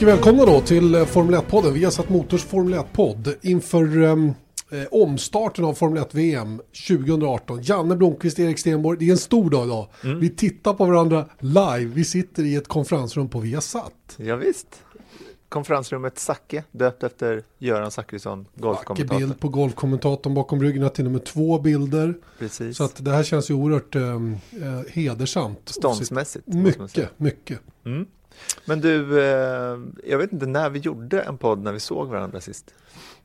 Mycket välkomna då till eh, Formel 1-podden. Vi har satt Motors Formel 1-podd inför eh, omstarten av Formel 1-VM 2018. Janne Blomqvist, Erik Stenborg. Det är en stor dag idag. Vi tittar på varandra live. Vi sitter i ett konferensrum på Viasat. Ja, visst. Konferensrummet Zacke, döpt efter Göran Zachrisson, Vacker golfkommentator. bild på golfkommentatorn bakom ryggen till nummer två bilder. Precis. Så att det här känns ju oerhört ehm, eh, hedersamt. Ståndsmässigt. Mycket, mycket. Men du, eh, jag vet inte när vi gjorde en podd när vi såg varandra sist.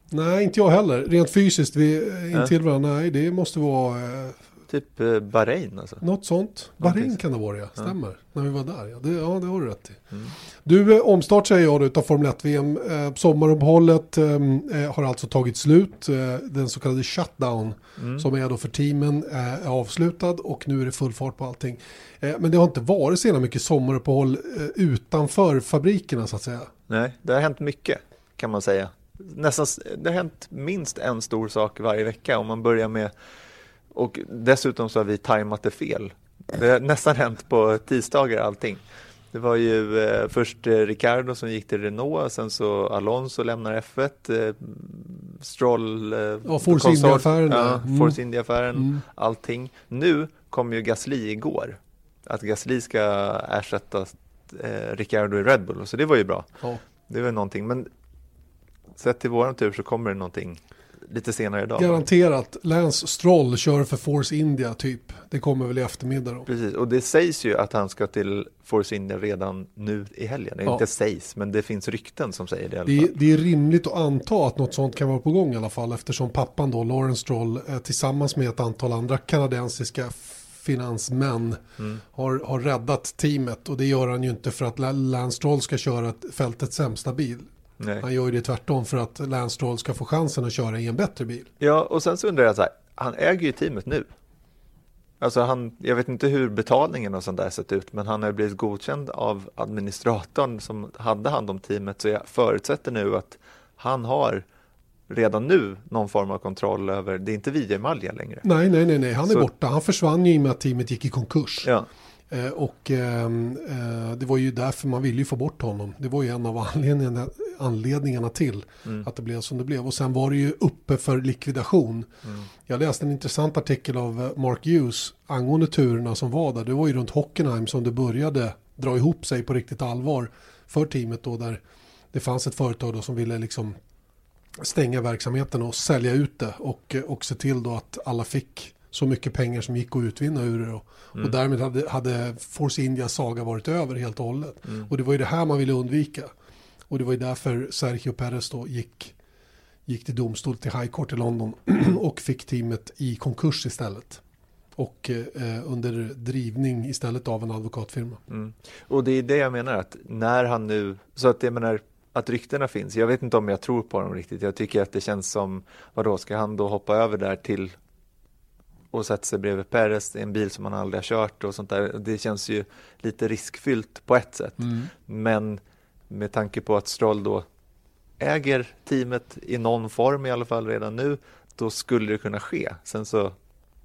Nej, inte jag heller. Rent fysiskt, vi eh, intill varandra. Nej, det måste vara eh, Typ eh, Bahrain alltså. Något sånt. Bahrain kan det vara ja. Stämmer. När vi var där. Ja, det, ja, det har du rätt i. Mm. Du, eh, omstart säger jag utav Formel 1-VM. Eh, sommaruppehållet eh, eh, har alltså tagit slut. Eh, den så kallade shutdown Mm. som är då för teamen är avslutad och nu är det full fart på allting. Men det har inte varit så mycket sommaruppehåll eh, utanför fabrikerna så att säga. Nej, det har hänt mycket kan man säga. Nästan, det har hänt minst en stor sak varje vecka om man börjar med och dessutom så har vi tajmat det fel. Det har nästan hänt på tisdagar allting. Det var ju eh, först eh, Ricardo som gick till Renault, sen så Alonso lämnar F1, eh, Stroll, eh, Ja, Force India-affären. Ja, Mm. India-affären, Mm. allting. Nu kom ju Gasly igår, att Gasly ska ersätta eh, Ricardo i Red Bull, så det var ju bra. Ja. Det väl någonting, men sett till våran tur så kommer det någonting lite senare idag. Garanterat. Lance Stroll kör för Force India typ. Det kommer väl i eftermiddag då. Precis, och det sägs ju att han ska till Force India redan nu i helgen. Det Ja. inte sägs, men det finns rykten som säger det i Det är, det är rimligt att anta att något sånt kan vara på gång i alla fall eftersom pappan då, Lawrence Stroll, eh, tillsammans med ett antal andra kanadensiska finansmän Mm. har, har räddat teamet och det gör han ju inte för att La- Lance Stroll ska köra fältets sämsta bil. Nej. Han gör ju det tvärtom för att Lance Stroll ska få chansen att köra i en bättre bil. Ja, och sen så undrar jag så här, han äger ju teamet nu. Alltså han, jag vet inte hur betalningen och sånt där sett ut, men han har ju blivit godkänd av administratorn som hade hand om teamet, så jag förutsätter nu att han har redan nu någon form av kontroll över, det är inte Vijay längre. Nej, nej, nej, nej, han är Så- borta. Han försvann ju i och med att teamet gick i konkurs. Ja, Eh, och ehm, eh, det var ju därför man ville ju få bort honom. Det var ju en av anledningarna, anledningarna till Mm. att det blev som det blev. Och sen var det ju uppe för likvidation. Mm. Jag läste en intressant artikel av eh, Mark Hughes angående turerna som var där. Det var ju runt Hockenheim som det började dra ihop sig på riktigt allvar för teamet då där det fanns ett företag då som ville liksom stänga verksamheten och sälja ut det och, eh, och se till då att alla fick så mycket pengar som gick att utvinna ur det. Och, och därmed hade, hade Force Indias saga varit över helt och hållet. Och det var ju det här man ville undvika. Och det var ju därför Sergio Perez då gick, gick till domstol till High Court i London och fick teamet i konkurs istället. Och eh, under drivning istället av en advokatfirma. Mm. Och det är det jag menar att när han nu, så att jag menar att ryktena finns, jag vet inte om jag tror på dem riktigt, jag tycker att det känns som, vadå, ska han då hoppa över där till och sätta sig bredvid Perez i en bil som han aldrig har kört och sånt där, det känns ju lite riskfyllt på ett sätt. Men med tanke på att Stroll då äger teamet i någon form i alla fall redan nu, då skulle det kunna ske. Sen så,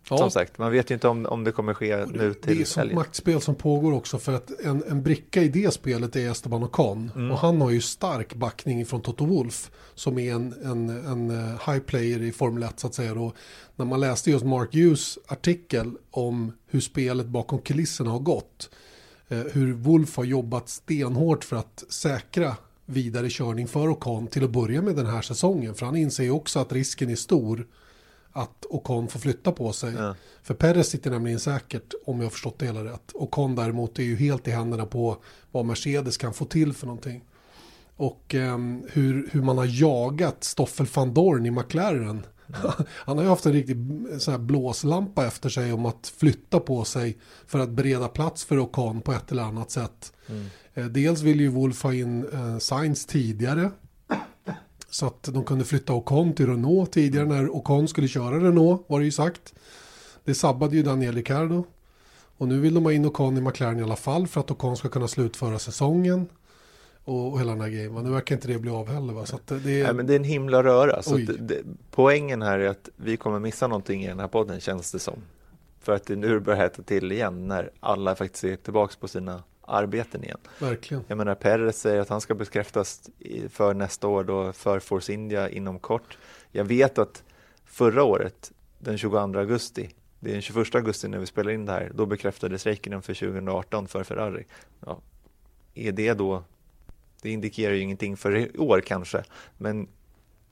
som sagt, man vet ju inte om, om det kommer ske Och nu det, det är till ett sånt maktspel som pågår också för att en, en bricka i det spelet är Esteban Ocon. Mm. Och han har ju stark backning från Toto Wolff som är en, en, en eh, high player i Formel 1 så att säga. Och när man läste just Mark Hughes artikel om hur spelet bakom kulisserna har gått. Eh, hur Wolff har jobbat stenhårt för att säkra vidare körning för Ocon till att börja med den här säsongen. För han inser ju också att risken är stor att Ocon får flytta på sig. Ja. För Perez sitter nämligen säkert, om jag har förstått det hela rätt. Ocon däremot är ju helt i händerna på vad Mercedes kan få till för någonting. Och ehm, hur, hur man har jagat Stoffel van Dorn i McLaren Han har ju haft en riktig sån här blåslampa efter sig om att flytta på sig för att bereda plats för Ocon på ett eller annat sätt. Eh, Dels vill ju Wolf ha in eh, Sainz tidigare. Så att de kunde flytta Ocon till Renault tidigare när Ocon skulle köra Renault var det ju sagt. Det sabbade ju Daniel Ricciardo. Och nu vill de ha in Ocon i McLaren i alla fall för att Ocon ska kunna slutföra säsongen. Och, och hela den här grejen. va. Nu verkar inte det bli av heller va. Så det Nej, är... men det är en himla röra. Så det, det, poängen här är att vi kommer missa någonting i den här podden känns det som. För att det nu börjar hetta till igen när alla faktiskt är tillbaka på sina arbeten igen. Verkligen. Jag menar Perez säger att han ska bekräftas för nästa år då för Force India inom kort. Jag vet att förra året, den 22 augusti, det är den 21 augusti när vi spelar in det här, då bekräftades Räikkönen för 2018 för Ferrari. Ja, är det då, det indikerar ju ingenting för i år kanske, men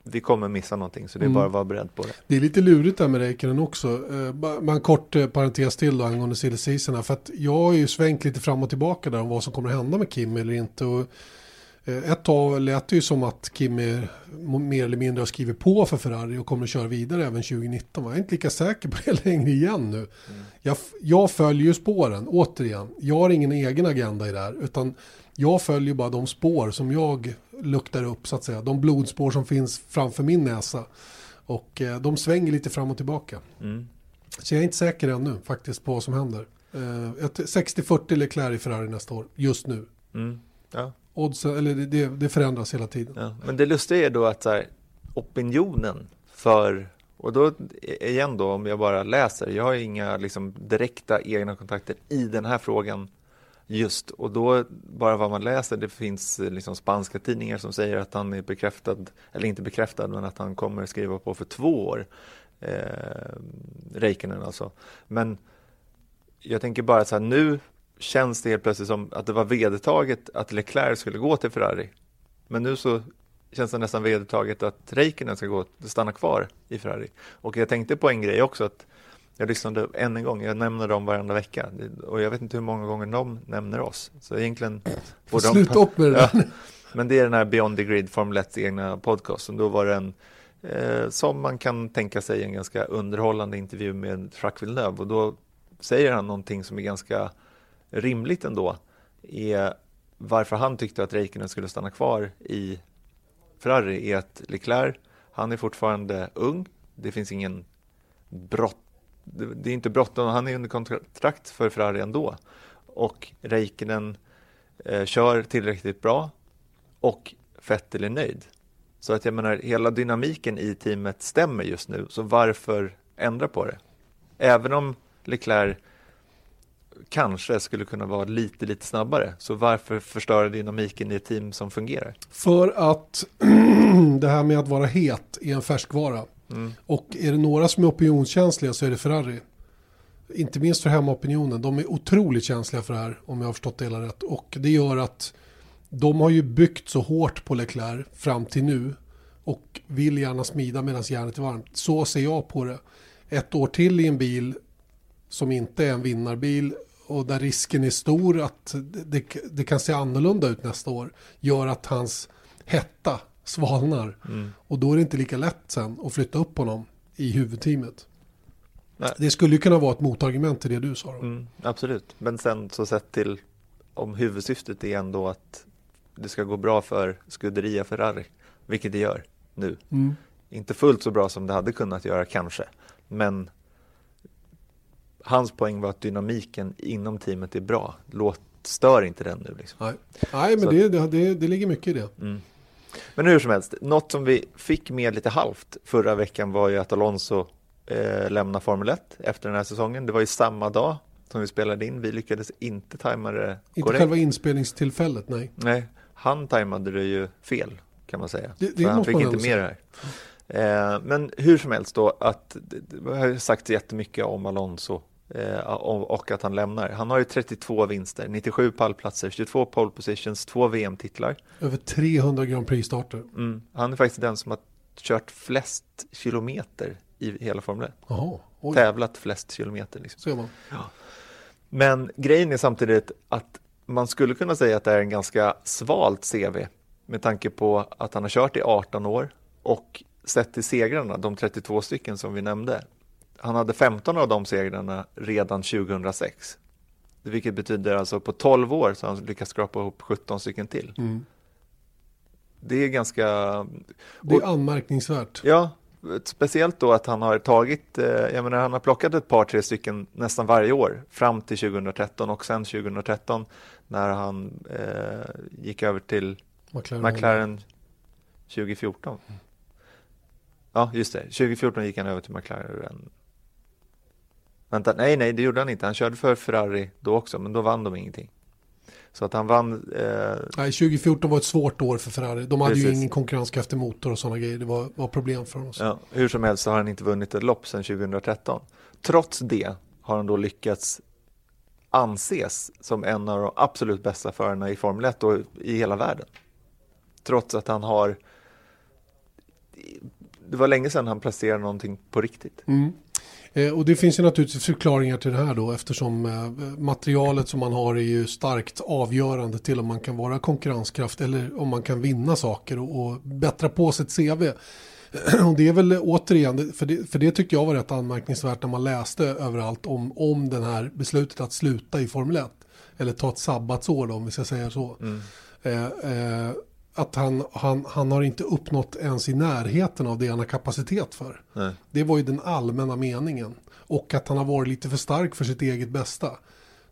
vi kommer missa någonting så det är Mm. bara att vara beredd på det. Det är lite lurigt där med Räikkönen också. Eh, ba- bara en kort eh, parentes till då angående silly. För att jag har ju svängt lite fram och tillbaka där om vad som kommer att hända med Kim eller inte. Och, eh, ett tag lät det ju som att Kim är, mer eller mindre har skrivit på för Ferrari och kommer att köra vidare även 2019. va? Jag är inte lika säker på det längre igen nu. Jag, f- jag följer ju spåren, återigen. Jag har ingen egen agenda i det här. Utan jag följer bara de spår som jag luktar upp så att säga. De blodspår som finns framför min näsa. Och eh, de svänger lite fram och tillbaka. Mm. Så jag är inte säker ännu faktiskt på vad som händer. Eh, ett 60-40 Leclerc i Ferrari nästa år, just nu. Mm. Ja. Oddsen, eller det, det, förändras hela tiden. Ja, men det lustiga är då att så här, opinionen för, och då igen då om jag bara läser, jag har inga liksom direkta egna kontakter i den här frågan just och då bara vad man läser, det finns eh, liksom spanska tidningar som säger att han är bekräftad, eller inte bekräftad, men att han kommer skriva på för två år, eh, Reikinen alltså. Men jag tänker bara så här, nu känns det helt plötsligt som att det var vedertaget att Leclerc skulle gå till Ferrari. Men nu så känns det nästan vedertaget att Reikinen ska gå, stanna kvar i Ferrari. Och jag tänkte på en grej också, att jag lyssnade än en gång, jag nämner dem varenda vecka och jag vet inte hur många gånger de nämner oss. Så egentligen de- Sluta upp med det Ja, men det är den här Beyond the Grid Formel 1 egna podcasten. Då var det en, eh, som man kan tänka sig, en ganska underhållande intervju med Jacques Villeneuve. Och då säger han någonting som är ganska rimligt ändå. Är varför han tyckte att Räikkönen skulle stanna kvar i Ferrari är att Leclerc, han är fortfarande ung. Det finns ingen brott. Det det är inte bråttom, han är under kontrakt för Ferrari ändå. Och Räikkönen eh, kör tillräckligt bra och Vettel är nöjd. Så att jag menar, hela dynamiken i teamet stämmer just nu, så varför ändra på det? Även om Leclerc kanske skulle kunna vara lite, lite snabbare, så varför förstöra dynamiken i ett team som fungerar? För att det här med att vara het är en färskvara. Mm. Och är det några som är opinionskänsliga så är det Ferrari. Inte minst för hemmaopinionen. De är otroligt känsliga för det här om jag har förstått det hela rätt. Och det gör att de har ju byggt så hårt på Leclerc fram till nu. Och vill gärna smida medan järnet är varmt. Så ser jag på det. Ett år till i en bil som inte är en vinnarbil och där risken är stor att det, det, det kan se annorlunda ut nästa år. Gör att hans hetta svalnar. Mm. Och då är det inte lika lätt sen att flytta upp honom i huvudteamet. Nej. Det skulle ju kunna vara ett motargument till det du sa. Mm, absolut, men sen så sett till om huvudsyftet är ändå att det ska gå bra för Scuderia Ferrari, vilket det gör nu. Mm. Inte fullt så bra som det hade kunnat göra kanske, men hans poäng var att dynamiken inom teamet är bra. Låt, stör inte den nu liksom. Nej. Nej, men det, det, det ligger mycket i det. Mm. Men hur som helst, något som vi fick med lite halvt förra veckan var ju att Alonso eh, lämnar Formel 1 efter den här säsongen. Det var ju samma dag som vi spelade in. Vi lyckades inte tajma det Inte korrekt. själva inspelningstillfället, nej. Nej, han tajmade det ju fel kan man säga. Det- det han fick inte med det här. Eh, men hur som helst då, att det, det har ju sagt jättemycket om Alonso och, och att han lämnar. Han har ju 32 vinster, 97 pallplatser, 22 pole positions, två VM-titlar. Över 300 Grand Prix-starter. Mm. Han är faktiskt den som har kört flest kilometer i hela Formel 1. Jaha, oj. Tävlat flest kilometer. Liksom. Ser man. Men grejen är samtidigt att man skulle kunna säga att det är en ganska svalt CV med tanke på att han har kört i 18 år och sett till segrarna, de 32 stycken som vi nämnde. Han hade 15 av de segrarna redan 2006. Vilket betyder alltså på 12 år så har han lyckats skrapa ihop 17 stycken till. Mm. Det är ganska, Det är anmärkningsvärt. ja, speciellt då att han har tagit, eh, jag menar han har plockat ett par, tre stycken nästan varje år fram till 2013 och sen 2013 när han eh, gick över till McLaren. McLaren 2014. Ja, just det. 2014 gick han över till McLaren. Vänta, nej, nej, det gjorde han inte. Han körde för Ferrari då också, men då vann de ingenting. Så att han vann, eh, Nej, 2014 var ett svårt år för Ferrari. De hade ju Precis. ingen konkurrenskraftig motor och sådana grejer. Det var, var problem för oss. ja, hur som helst så har han inte vunnit ett lopp sedan 2013. Trots det har han då lyckats anses som en av de absolut bästa förarna i Formel 1 och i hela världen. Trots att han har det var länge sedan han presterade någonting på riktigt. Mm. Eh, och det finns ju naturligtvis förklaringar till det här då eftersom eh, materialet som man har är ju starkt avgörande till om man kan vara konkurrenskraft eller om man kan vinna saker och, och bättra på sitt CV. Och det är väl återigen, för det, för det tyckte jag var rätt anmärkningsvärt när man läste överallt om, om den här beslutet att sluta i Formel 1. Eller ta ett sabbatsår då, om vi ska säga så. Eh, eh, att han, han, han har inte uppnått ens i närheten av det han har kapacitet för. Nej. Det var ju den allmänna meningen. Och att han har varit lite för stark för sitt eget bästa.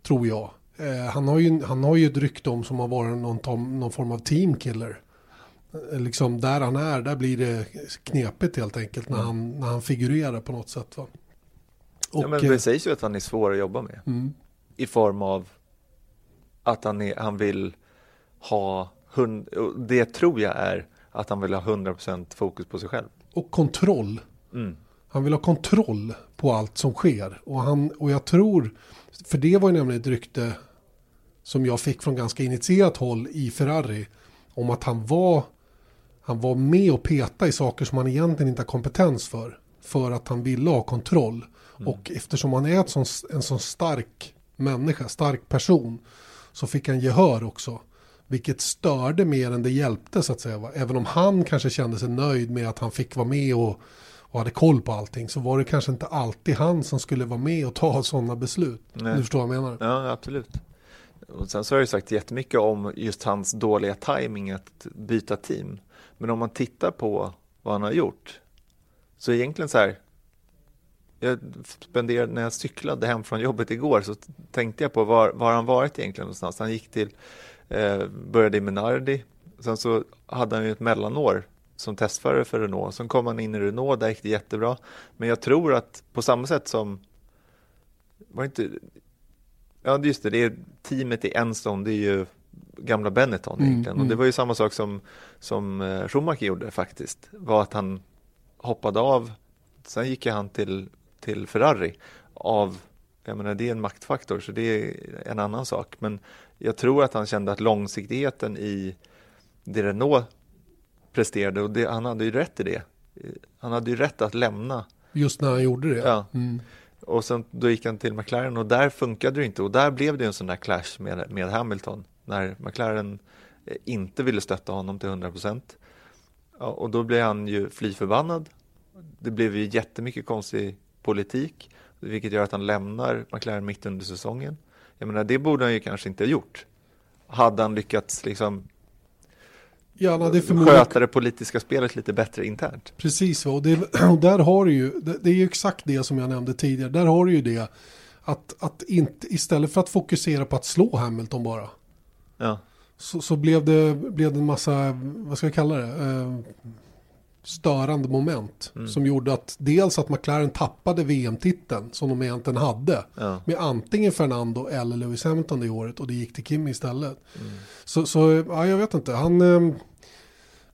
Tror jag. Eh, han, har ju, han har ju ett rykte om som har varit någon, tom- någon form av teamkiller. Eh, liksom där han är, där blir det knepigt helt enkelt när, han, när han figurerar på något sätt. Va? Och, ja, men eh, det sägs ju att han är svår att jobba med. mm, I form av att han, är, han vill ha, hund, det tror jag är att han vill ha 100% fokus på sig själv. och kontroll. Mm. Han vill ha kontroll på allt som sker. Och, han, och jag tror, för det var ju nämligen ett rykte som jag fick från ganska initierat håll i Ferrari. Om att han var, han var med och peta i saker som han egentligen inte har kompetens för. För att han ville ha kontroll. Och eftersom han är sån, en sån stark människa, stark person. Så fick han gehör också. Vilket störde mer än det hjälpte så att säga. Även om han kanske kände sig nöjd med att han fick vara med och, och hade koll på allting. Så var det kanske inte alltid han som skulle vara med och ta sådana beslut. Nej. Du förstår vad jag menar? Ja, absolut. Och sen så har jag ju sagt jättemycket om just hans dåliga timing att byta team. Men om man tittar på vad han har gjort så egentligen så här. Jag spenderade, när jag cyklade hem från jobbet igår så tänkte jag på var, var han varit egentligen någonstans. Han gick till, eh, började i Minardi, sen så hade han ju ett mellanår som testförare för Renault. Sen kom han in i Renault, där gick det jättebra. Men jag tror att på samma sätt som, var inte, Ja, just det. det är teamet i Enstone, det är ju gamla Benetton Mm, egentligen. Och mm. det var ju samma sak som, som eh, Schumacher gjorde faktiskt. Var att han hoppade av. Sen gick han till, till Ferrari av, jag menar det är en maktfaktor så det är en annan sak. Men jag tror att han kände att långsiktigheten i det Renault presterade och det, han hade ju rätt i det. Han hade ju rätt att lämna Just när han gjorde det. Ja. Mm. och sen då gick han till McLaren och där funkade det inte och där blev det en sån där clash med, med Hamilton när McLaren eh, inte ville stötta honom till 100%. Ja, och då blev han ju fly förbannad. Det blev ju jättemycket konstig politik vilket gör att han lämnar McLaren mitt under säsongen. Jag menar det borde han ju kanske inte ha gjort. Hade han lyckats liksom Ja, han hade förmodligen sköta det politiska spelet lite bättre internt. Precis, och, det, och där har du ju, det, det är ju exakt det som jag nämnde tidigare, där har du ju det att, att inte, istället för att fokusera på att slå Hamilton bara, Ja, så, så blev, det, blev det en massa, vad ska jag kalla det, eh, störande moment som gjorde att dels att McLaren tappade VM-titeln som de egentligen hade ja. med antingen Fernando eller Lewis Hamilton det året och det gick till Kimi istället. Så, så ja, jag vet inte, han, eh,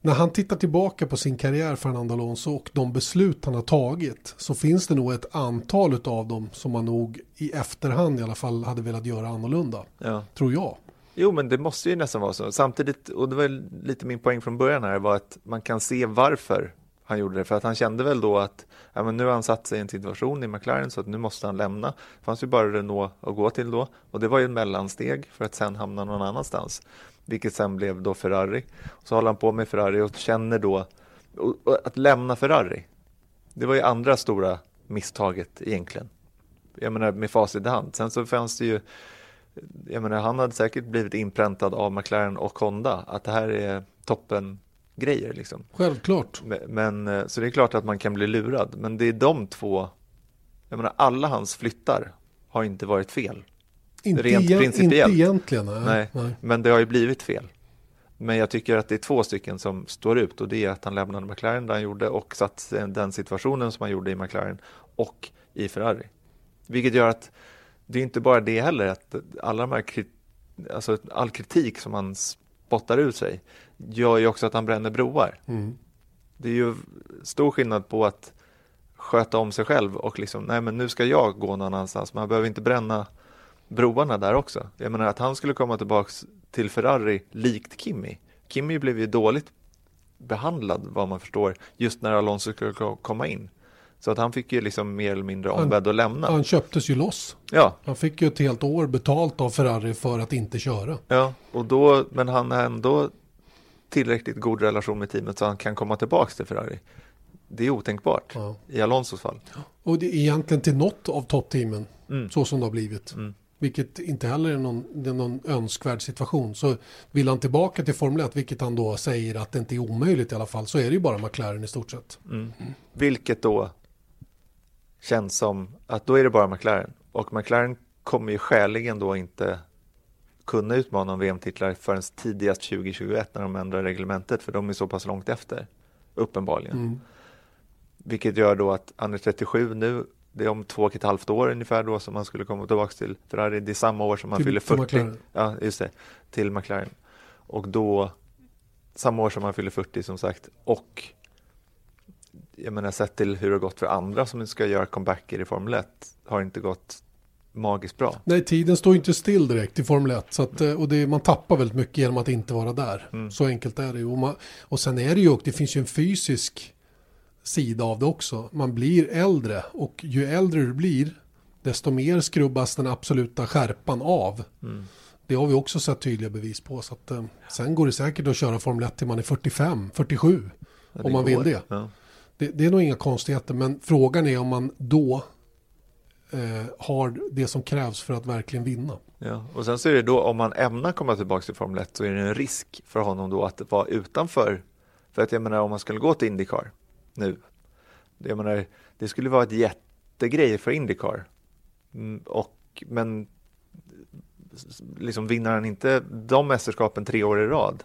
när han tittar tillbaka på sin karriär Fernando Alonso och de beslut han har tagit så finns det nog ett antal av dem som man nog i efterhand i alla fall hade velat göra annorlunda, ja. tror jag. Jo, men det måste ju nästan vara så. Samtidigt, och det var lite min poäng från början här, var att man kan se varför han gjorde det. För att han kände väl då att ja, men nu har han satt sig i en situation i McLaren så att nu måste han lämna. Det fanns ju bara Renault att gå till då. Och det var ju en mellansteg för att sen hamna någon annanstans. Vilket sen blev då Ferrari. Så håller han på med Ferrari och känner då och, och att lämna Ferrari, det var ju andra stora misstaget egentligen. Jag menar med facit i hand. Sen så fanns det ju, jag menar han hade säkert blivit inpräntad av McLaren och Honda, att det här är toppen grejer liksom. Självklart. Men, men, eh, så det är klart att man kan bli lurad, men det är de två, jag menar alla hans flyttar har inte varit fel. Inte, Rent igen, principiellt. inte egentligen. Nej. Nej, Nej. men det har ju blivit fel. Men jag tycker att det är två stycken som står ut och det är att han lämnade McLaren där han gjorde och satt den situationen som han gjorde i McLaren och i Ferrari. Vilket gör att det är inte bara det heller, att alla de här kri- alltså all kritik som han spottar ut sig gör ju också att han bränner broar. Mm. Det är ju stor skillnad på att sköta om sig själv och liksom, nej men nu ska jag gå någon annanstans. Man behöver inte bränna broarna där också. Jag menar att han skulle komma tillbaks till Ferrari likt Kimi. Kimi blev ju dåligt behandlad vad man förstår just när Alonso skulle ko- komma in. Så att han fick ju liksom mer eller mindre ombedd att lämna. Han köptes ju loss. Ja, Han fick ju ett helt år betalt av Ferrari för att inte köra. ja, och då, men han har ändå tillräckligt god relation med teamet så han kan komma tillbaks till Ferrari. Det är otänkbart Ja. i Alonsos fall. Och det är egentligen till något av toppteamen. Mm. Så som det har blivit. Mm. Vilket inte heller är någon, är någon önskvärd situation. Så vill han tillbaka till Formel 1, vilket han då säger att det inte är omöjligt i alla fall, så är det ju bara McLaren i stort sett. Mm. Vilket då känns som att då är det bara McLaren. Och McLaren kommer ju skäligen då inte kunna utmana om VM-titlar förrän tidigast 2021 när de ändrar reglementet för de är så pass långt efter. Uppenbarligen. Mm. Vilket gör då att är 37 nu. Det är om två och ett halvt år ungefär då som han skulle komma tillbaka till Ferrari. Det är samma år som han Till- fyller till 40. McLaren. Ja, just det. Till McLaren. Och då, samma år som han fyller 40 som sagt. Och jag menar sett till hur det har gått för andra som ska göra comebacker i Formel 1 har inte gått magiskt bra. Nej, tiden står inte still direkt i Formel 1. Så att, eh, och det, man tappar väldigt mycket genom att inte vara där. Mm. Så enkelt är det ju. Och, man, och sen är det ju, och det finns ju en fysisk sida av det också. Man blir äldre och ju äldre du blir, desto mer skrubbas den absoluta skärpan av. Mm. Det har vi också sett tydliga bevis på. Så att, eh, sen går det säkert att köra Formel 1 till man är 45, 47. Ja, Om man vill går. det. Ja. Det, det är nog inga konstigheter, men frågan är om man då eh, har det som krävs för att verkligen vinna. Ja, och sen så är det då om man ämnar komma tillbaka till Formel 1 så är det en risk för honom då att vara utanför. För att jag menar om man skulle gå till Indycar nu. Jag menar det skulle vara ett jättegrej för Indycar. Mm, och, men liksom vinner han inte de mästerskapen tre år i rad.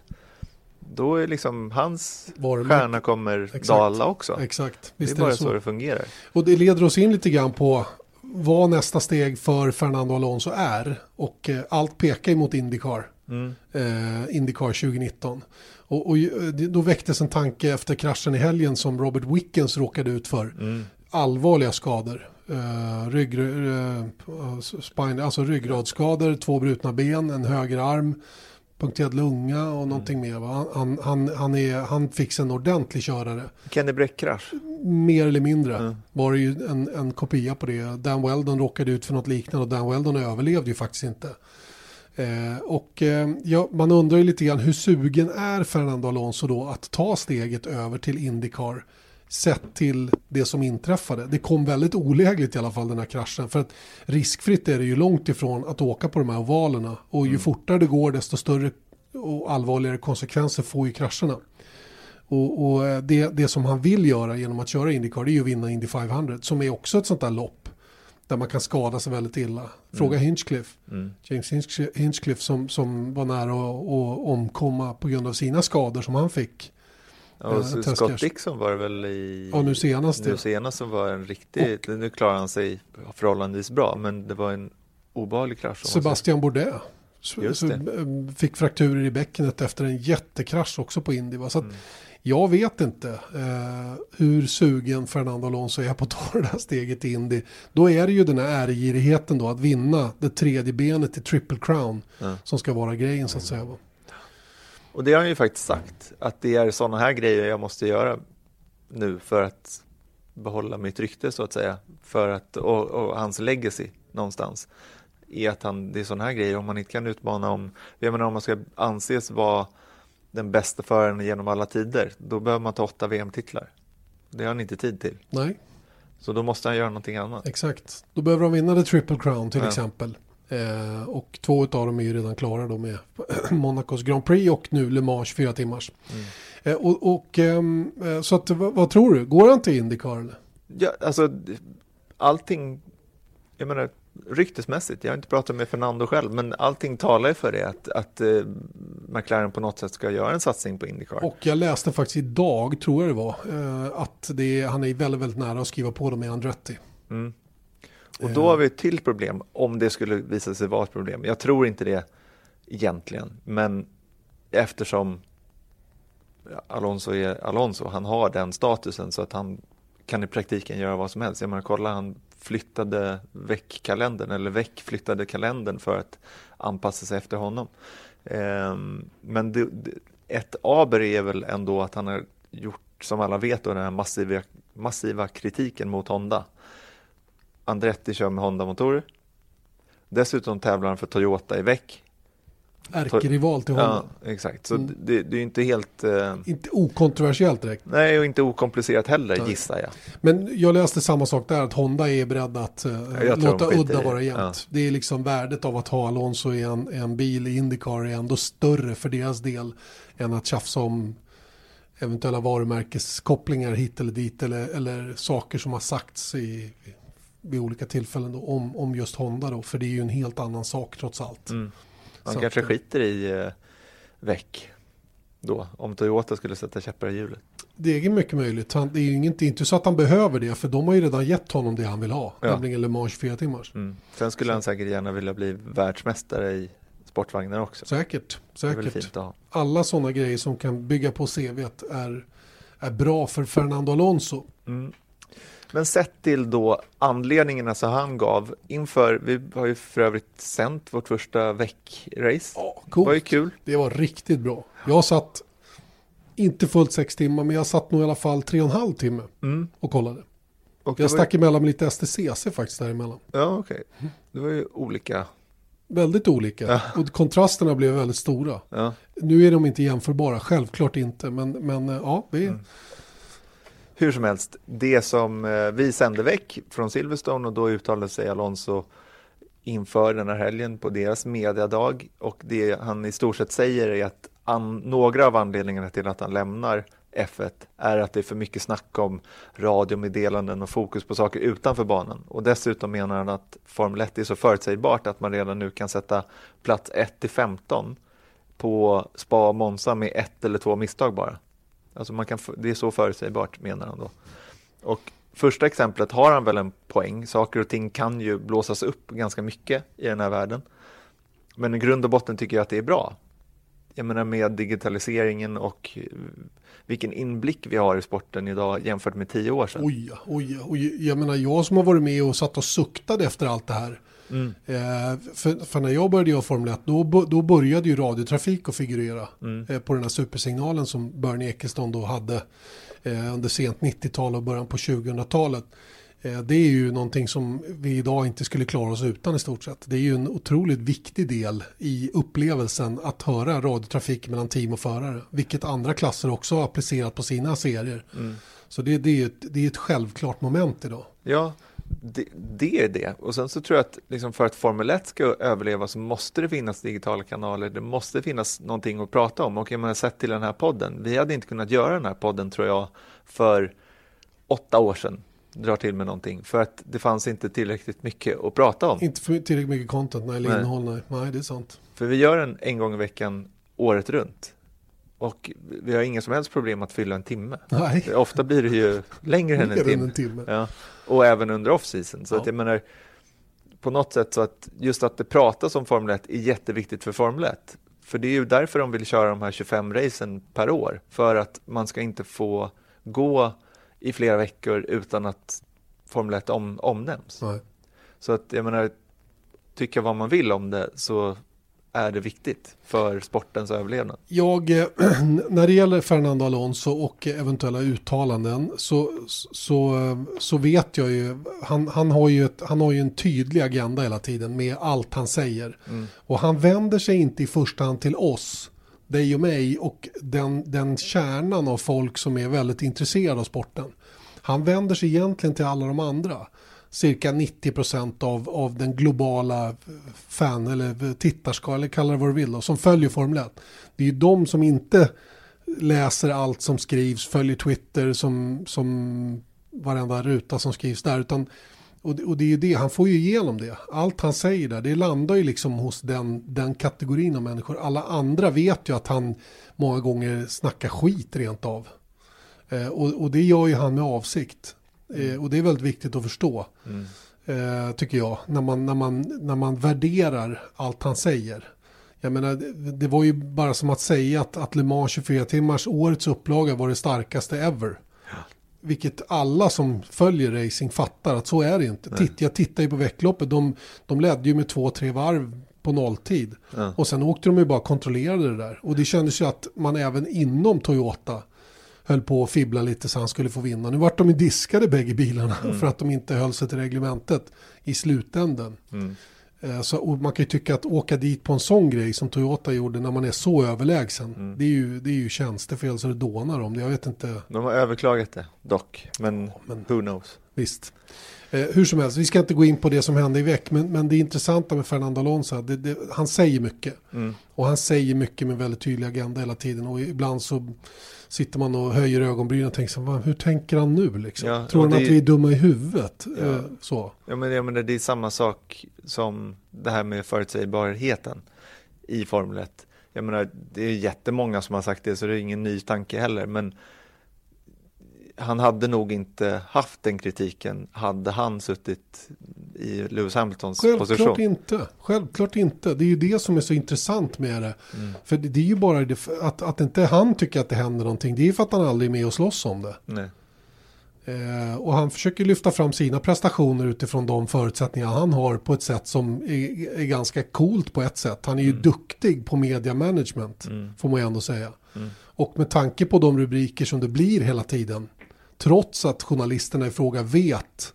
Då är liksom hans Varumärke- stjärna kommer Exakt. dala också. Exakt, Det är visst är bara det så. så. det fungerar. Och det leder oss in lite grann på vad nästa steg för Fernando Alonso är. Och eh, allt pekar emot Indycar. Mm. eh, Indycar 2019. Och, och det- då väcktes en tanke efter kraschen i helgen som Robert Wickens råkade ut för. Mm. Allvarliga skador. Eh, rygg, eh, spine, alltså ryggradsskador, två brutna ben, en höger arm, punkterad lunga och någonting mer. Va? Han, han, han, är, han fick en ordentlig körare. Kenny Bräck-krasch. Mer eller mindre Mm. var det ju en, en kopia på det. Dan Weldon råkade ut för något liknande och Dan Weldon överlevde ju faktiskt inte. Eh, och eh, ja, man undrar ju lite grann hur sugen är Fernando Alonso då att ta steget över till Indycar sett till det som inträffade. Det kom väldigt olägligt i alla fall den här kraschen. För att riskfritt är det ju långt ifrån att åka på de här ovalerna. Och ju fortare det går desto större och allvarligare konsekvenser får ju krascherna. Och, och eh, det, det som han vill göra genom att köra Indycar det är ju att vinna Indy 500 som är också ett sånt där lopp där man kan skada sig väldigt illa. Fråga Hinchcliffe, Mm. James Hinch- Hinchcliffe som, som var nära att, att omkomma på grund av sina skador som han fick. Och Eh, så Scott. Dixon var det väl i Ja, nu senast nu senast som var en riktig, nu klarar han sig förhållandevis bra, men det var en obehaglig krasch. Sebastian Bourdais. Fick frakturer i bäckenet efter en jättekrasch också på Indy. Så Mm. Jag vet inte eh, hur sugen Fernando Alonso är på att ta det här steget till Indy. Då är det ju den här ärgirigheten då att vinna det tredje benet i Triple Crown Ja. som ska vara grejen så att säga. Och det har han ju faktiskt sagt, att det är sådana här grejer jag måste göra nu för att behålla mitt rykte så att säga, för att, och, och hans legacy någonstans, är att han, det är sådana här grejer, om man inte kan utmana om, jag menar om man ska anses vara den bästa föraren genom alla tider, då behöver man ta åtta VM-titlar. Det har han inte tid till. Nej, Så då måste han göra någonting annat. exakt. Då behöver de vinna The Triple Crown till Ja. exempel. Eh, och två av dem är ju redan klara då med Monacos Grand Prix och nu Le Mans fyra timmars. Mm. Eh, och, och ehm, eh, så att, vad, vad tror du? Går han till Indycar eller? Ja, alltså allting, jag menar ryktesmässigt, jag har inte pratat med Fernando själv, men allting talar ju för det att, att eh, McLaren på något sätt ska göra en satsning på Indycar. Och jag läste faktiskt idag, tror jag det var, eh, att det, han är väldigt, väldigt nära att skriva på dem med Andretti. Mm. Och då har vi ett till problem, om det skulle visa sig vara ett problem. Jag tror inte det egentligen, men eftersom Alonso är Alonso, han har den statusen så att han kan i praktiken göra vad som helst. Jag menar, kolla han flyttade väckkalendern, eller väck flyttade kalendern för att anpassa sig efter honom. Ehm, men det, ett aber är väl ändå att han har gjort, som alla vet, då, den här massiva, massiva kritiken mot Honda. Andretti kör med Honda-motorer. Dessutom tävlar han för Toyota i väck. Ärkerival till honom. Ja, exakt. Så Mm. det, det är inte helt... Eh, Inte okontroversiellt direkt. nej, och inte okomplicerat heller, Nej. gissar jag. Men jag läste samma sak där, att Honda är beredd att eh, låta udda vara jämnt. Ja. Det är liksom värdet av att ha Alonso i en, en bil i Indycar är ändå större för deras del än att tjafsa om eventuella varumärkeskopplingar hit eller dit eller, eller saker som har sagts i, vid olika tillfällen då, om, om just Honda då, för det är ju en helt annan sak trots allt. Mm. Han Så kanske att- skiter i eh, väck då, om Toyota skulle sätta käppar i hjulet. Det är mycket möjligt. Han, det är ju inget, inte så att han behöver det, för de har ju redan gett honom det han vill ha, Ja. nämligen Le Mans 24 timmars. Mm. Sen skulle han säkert gärna vilja bli världsmästare i sportvagnar också. Säkert, säkert. alla sådana grejer som kan bygga på CVt är, är bra för Fernando Alonso. Mm. Men sett till då anledningarna som han gav inför, vi har ju för övrigt sänt vårt första veckrace. Ja, Det var ju kul. Det var riktigt bra. Jag satt, inte fullt sex timmar, men jag satt nog i alla fall tre och en halv timme Mm. och kollade. Och Jag stack emellan med lite STCC faktiskt däremellan. ju, Ja, okej. Det var ju olika. Väldigt olika. Ja. Och kontrasterna blev väldigt stora. Ja. Nu är de inte jämförbara, självklart inte. Men, men eh, ja, det är, Mm. Hur som helst, det som eh, vi sände väck från Silverstone och då uttalade sig Alonso inför den här helgen på deras mediadag och det han i stort sett säger är att an, några av anledningarna till att han lämnar F1 är att det är för mycket snack om radiomeddelanden och fokus på saker utanför banan. Och dessutom menar han att Formel 1 är så förutsägbart att man redan nu kan sätta plats 1 till 15 på Spa och Monza med ett eller två misstag bara. Alltså man kan, det är så förutsägbart menar han då. Och första exemplet har han väl en poäng. Saker och ting kan ju blåsas upp ganska mycket i den här världen. Men i grund och botten tycker jag att det är bra. Jag menar med digitaliseringen och eh, vilken inblick vi har i sporten idag jämfört med tio år sedan. oj, oj, oj, jag menar jag som har varit med och satt och suktade efter allt det här. Mm. Eh, för, för när jag började göra Formel 1, då, då började ju radiotrafik att figurera Mm. eh, på den här supersignalen som Bernie Ecclestone då hade eh, under sent 90-tal och början på 2000-talet. Eh, det är ju någonting som vi idag inte skulle klara oss utan i stort sett. Det är ju en otroligt viktig del i upplevelsen att höra radiotrafik mellan team och förare. Vilket andra klasser också har applicerat på sina serier. Mm. Så det, det, är ett, det är ett självklart moment idag. Ja, det, det är det. Och sen så tror jag att liksom för att Formel 1 ska överleva så måste det finnas digitala kanaler. Det måste finnas någonting att prata om. Och jag menar, sett till den här podden. Vi hade inte kunnat göra den här podden tror jag för åtta år sedan. Drar till med någonting. För att det fanns inte tillräckligt mycket att prata om. Inte tillräckligt mycket content, eller Nej. innehåll, nej. nej, det är sant. För vi gör den en gång i veckan året runt. Och vi har inga som helst problem att fylla en timme. Nej, Ofta blir det ju längre än en timme. en timme. Ja, och även under off-season. Så Ja. att jag menar, på något sätt så att just att det pratas om Formel 1 är jätteviktigt för Formel 1. För det är ju därför de vill köra de här 25 racen per år. För att man ska inte få gå i flera veckor utan att Formel 1 om, omnämns. Nej. Så att jag menar, tycka vad man vill om det så är det viktigt för sportens överlevnad. Jag, eh, när det gäller Fernando Alonso och eventuella uttalanden så, så, så vet jag ju, han, han, har ju ett, han har ju en tydlig agenda hela tiden med allt han säger. Mm. Och han vänder sig inte i första hand till oss dig och mig och den, den kärnan av folk som är väldigt intresserade av sporten. Han vänder sig egentligen till alla de andra. Cirka 90 procent av, av den globala fan eller tittarskara, eller kalla det vad du vill, då, som följer Formel 1. Det är ju de som inte läser allt som skrivs, följer Twitter som, som varenda ruta som skrivs där. Utan, och, det- och det är ju det, han får ju igenom det. Allt han säger där, det landar ju liksom hos den, den kategorin av människor. Alla andra vet ju att han många gånger snackar skit rent av. Eh, och, och det gör ju han med avsikt. Eh, och det är väldigt viktigt att förstå. Eh, tycker jag. När man, när, man, när man värderar allt han säger. Jag menar, det, det var ju bara som att säga att, att Le Mans 24 timmars årets upplaga var det starkaste ever. Vilket alla som följer racing fattar att så är det inte. Titt, jag tittar ju på veckloppet, de, de ledde ju med två, tre varv på nolltid. Ja. Och sen åkte de ju bara och kontrollerade det där. Och det kändes ju att man även inom Toyota höll på att fibbla lite så han skulle få vinna. Nu vart de ju diskade bägge bilarna för att de inte höll sig till reglementet i slutänden. Eh, Så, man kan ju tycka att åka dit på en sån grej som Toyota gjorde när man är så överlägsen. Det, är ju, det är ju tjänstefel så det dånar om det. Jag vet inte. De har överklagat det dock, men, men- who knows. Visst. Eh, hur som helst, vi ska inte gå in på det som hände i veck, men, men det intressanta med Fernando Alonso, det, det, han säger mycket. Mm. Och han säger mycket med väldigt tydlig agenda hela tiden. Och ibland så sitter man och höjer ögonbrynen och tänker så, här, "Vad- hur tänker han nu liksom? Ja, Tror han det- att vi är dumma i huvudet? Ja. Eh, så. Ja, men jag menar, det är samma sak som det här med förutsägbarheten i Formel 1. Jag menar, det är jättemånga som har sagt det, så det är ingen ny tanke heller, men han hade nog inte haft den kritiken hade han suttit i Lewis Hamiltons Självklart position. inte. Självklart inte. Det är ju det som är så intressant med det. Mm. För det, är ju bara det, att, att inte han tycker att det händer någonting. Det är ju för att han aldrig är med och slåss om det. Nej. Eh, och han försöker lyfta fram sina prestationer utifrån de förutsättningar han har på ett sätt som är, är ganska coolt på ett sätt. Han är ju duktig på media management, får man ju ändå säga. Och med tanke på de rubriker som det blir hela tiden, trots att journalisterna i fråga vet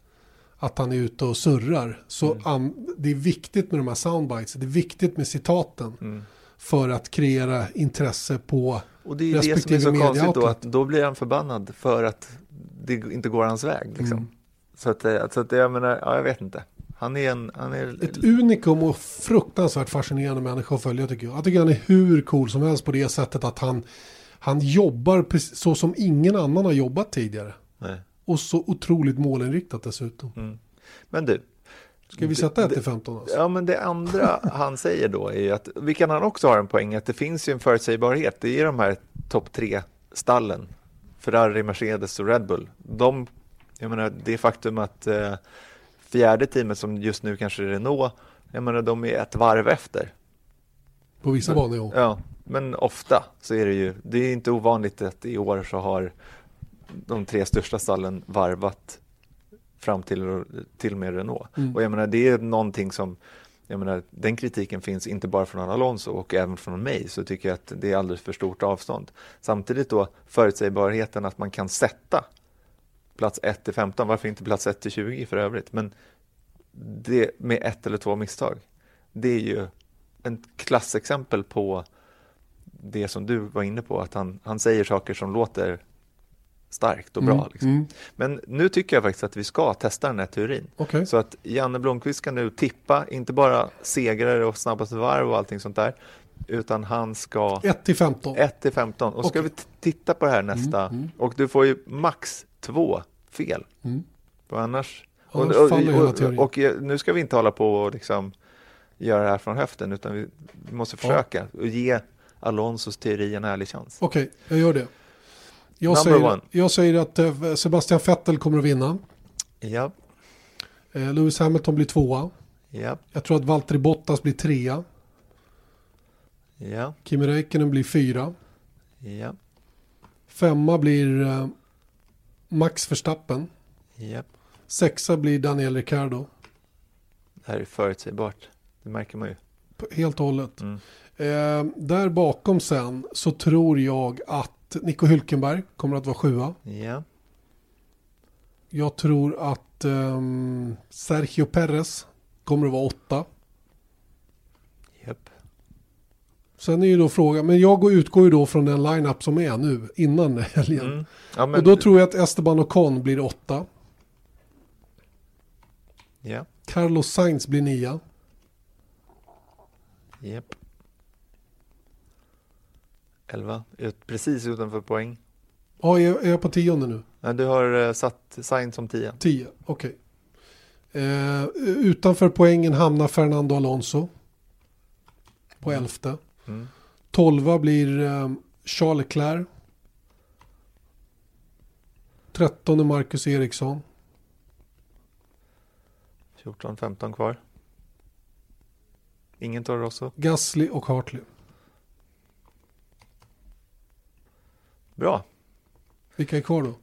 att han är ute och surrar, så an, det är viktigt med de här soundbites, det är viktigt med citaten för att kreera intresse på Och det är det som är så konstigt då, att då blir han förbannad för att det inte går hans väg. Liksom. Mm. Så att, eh, så att jag menar, ja, jag vet inte. Han är en, han är, Ett unikum och fruktansvärt fascinerande människa att följa tycker jag. Jag tycker han är hur cool som helst på det sättet att han, han jobbar precis så som ingen annan har jobbat tidigare. nej. Och så otroligt målinriktat dessutom. Men du, Ska vi sätta 1 till 15 alltså? Ja, men det andra han säger då är ju att, vilken han också har en poäng, att det finns ju en förutsägbarhet. Är de här topp tre stallen, Ferrari, Mercedes och Red Bull. De, jag menar, det faktum att eh, fjärde teamet som just nu kanske är Renault, jag menar, de är ett varv efter. På vissa banor ja. Ja, men ofta så är det ju, det är inte ovanligt att i år så har de tre största stallen varvat fram till, till och med Renault. Mm. Och jag menar, det är någonting som, jag menar, den kritiken finns inte bara från Alonso och även från mig, så tycker jag att det är alldeles för stort avstånd. Samtidigt då förutsägbarheten att man kan sätta plats 1 till 15, varför inte plats 1 till 20 för övrigt, men det med ett eller två misstag, det är ju en klassexempel på det som du var inne på, att han, han säger saker som låter starkt och bra. Mm, Liksom. mm. Men nu tycker jag faktiskt att vi ska testa den här teorin. Okej. Så att Janne Blomqvist ska nu tippa, inte bara segrare och snabbaste varv och allting sånt där, utan han ska 1 till 15. 1 till 15. Och ska Okej. vi titta på det här nästa, Mm, mm. och du får ju max två fel. Mm. För annars... Annars och, och, och, och, nu ska vi inte hålla på och liksom göra det här från höften, utan vi, måste försöka och ge Alonsos teori en ärlig chans. Okej, jag gör det. Jag säger, jag säger att eh, Sebastian Vettel kommer att vinna. Ja, Eh, Lewis Hamilton blir tvåa. ja, Jag tror att Valtteri Bottas blir trea. ja, Kimi Räikkönen blir fyra. ja, Femma blir eh, Max Verstappen. ja. Sexa blir Daniel Ricciardo. Det här är förutsägbart. Det märker man ju. Helt och hållet. Mm. Eh, där bakom sen så tror jag att Nico Hülkenberg kommer att vara sjua. Ja, Jag tror att ehm, Sergio Perez kommer att vara åtta. japp. Sen är ju då frågan, men jag går- utgår ju då från den line-up som är nu, innan helgen. Mm. Ja, men, Och då tror jag att Esteban Ocon blir åtta. Ja, Carlos Sainz blir nia. japp. 11, ut, precis utanför poäng. Ja, är, är jag på tionde nu? Nej, du har eh, satt sign som 10. 10, okej. Eh, utanför poängen hamnar Fernando Alonso. På elfte. Mm. Tolva blir eh, Charles Leclerc. Trettonde Marcus Eriksson. 14, 15 kvar. Ingen Toro Rosso. Gasly och Hartley. Bra. Vilka är kvar då?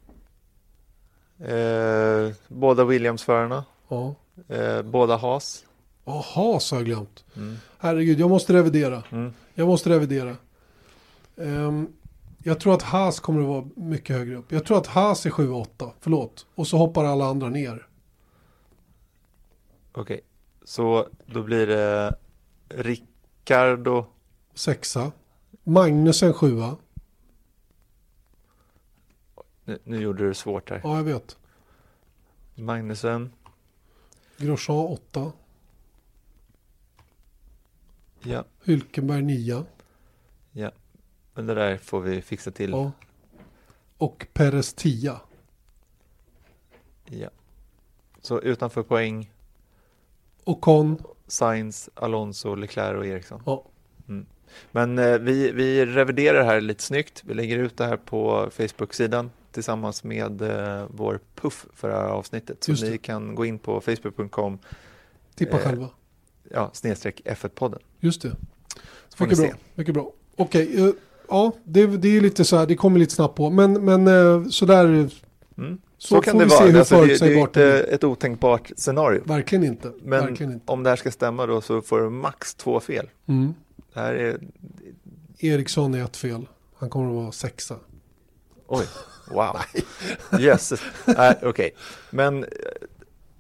Eh, båda Williams-förarna. Ja. Eh, båda Haas. Jaha, så har jag glömt. Mm. Herregud, jag måste revidera. Mm. Jag måste revidera. Ehm, jag tror att Haas kommer att vara mycket högre upp. Jag tror att Haas är 7-8. Förlåt. Och så hoppar alla andra ner. Okej, så då blir det Ricardo. Sexa. Magnusen sjua. Nu, nu gjorde du det svårt här. Ja, jag vet. Magnusen. Grosjean åtta. Ja, Hylkenberg nia. ja. Men det där får vi fixa till. Ja. Och Perez tia. Ja. Så utanför poäng. Ocon. Sainz, Alonso, Leclerc och Eriksson. Ja. Men eh, vi, vi reviderar det här lite snyggt. Vi lägger ut det här på Facebook-sidan tillsammans med eh, vår puff för det här avsnittet. Så ni kan gå in på facebook.com Tippa Eh, själva. ja, snedstreck F1-podden. Just det. ni Mycket bra. Mycket bra. Okej. eh, ja, det, det är lite så här. Det kommer lite snabbt på. Men, men eh, sådär. Mm. Så Så, kan det vara. Alltså, det, det är inte ett otänkbart scenario. Verkligen inte. Men Verkligen inte. om det här ska stämma då så får du max två fel. Mm. Det här är, Eriksson är ett fel. Han kommer att vara sexa. oj, wow. Nej, okej. Men eh,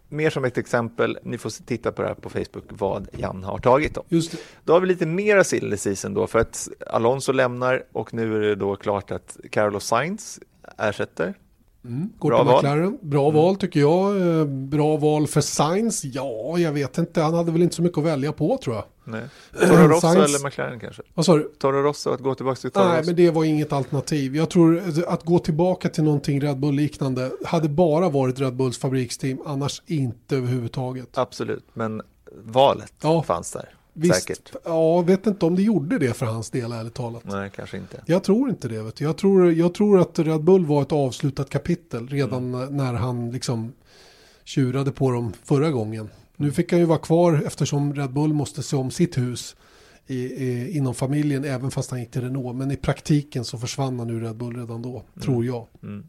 mer som ett exempel, ni får titta på det här på Facebook vad Jan har tagit dem. Just det. Då har vi lite mera silly season då för att Alonso lämnar och nu är det då klart att Carlos Sainz ersätter. Mm. Går Bra till val. McLaren. Bra val tycker jag. Eh, Bra val för Sainz. Ja, jag vet inte. Han hade väl inte så mycket att välja på tror jag. Nej. Toro Rosso Sainz- eller McLaren kanske? Vad sa du? Toro Rosso, att gå tillbaka till Toro Nej, Rosso? men det var inget alternativ. Jag tror att gå tillbaka till någonting Red Bull-liknande hade bara varit Red Bulls fabriksteam, annars inte överhuvudtaget. Absolut, men valet Ja. fanns där. Visst, Säkert. ja, vet inte om det gjorde det för hans del, ärligt talat. Nej, kanske inte. Jag tror inte det. Vet du. Jag, tror, jag tror att Red Bull var ett avslutat kapitel redan Mm. när han liksom tjurade på dem förra gången. Nu fick han ju vara kvar eftersom Red Bull måste se om sitt hus i, i, inom familjen även fast han gick till Renault. Men i praktiken så försvann han ur Red Bull redan då, tror jag. Mm.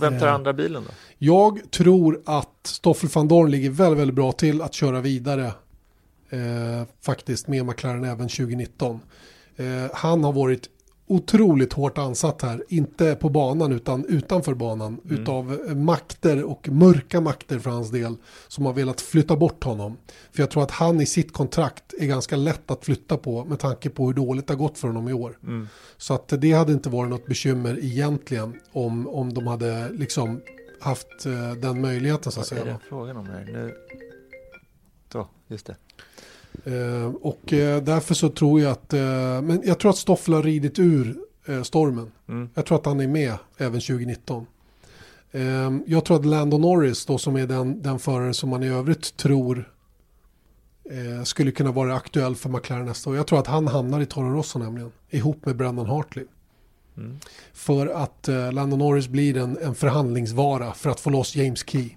Vem tar Eh. andra bilen då? Jag tror att Stoffel van Dorn ligger väldigt, väldigt bra till att köra vidare eh, faktiskt med McLaren även 2019. Eh, han har varit otroligt hårt ansatt här, inte på banan utan utanför banan, Mm. utav eh, makter och mörka makter för hans del som har velat flytta bort honom. För jag tror att han i sitt kontrakt är ganska lätt att flytta på med tanke på hur dåligt det har gått för honom i år. Mm. Så att det hade inte varit något bekymmer egentligen om, om de hade liksom haft eh, den möjligheten så att Vad är säga. det frågan om här? Nu... Så, just det. Eh, och eh, därför så tror jag att, eh, men jag tror att Stoffel har ridit ur stormen. Mm. Jag tror att han är med även 2019. Eh, jag tror att Lando Norris då som är den, den förare som man i övrigt tror skulle kunna vara aktuell för McLaren nästa år. Jag tror att han hamnar i Toro Rosso nämligen, ihop med Brendan Hartley. Mm. För att eh, Lando Norris blir en, en förhandlingsvara för att få loss James Key.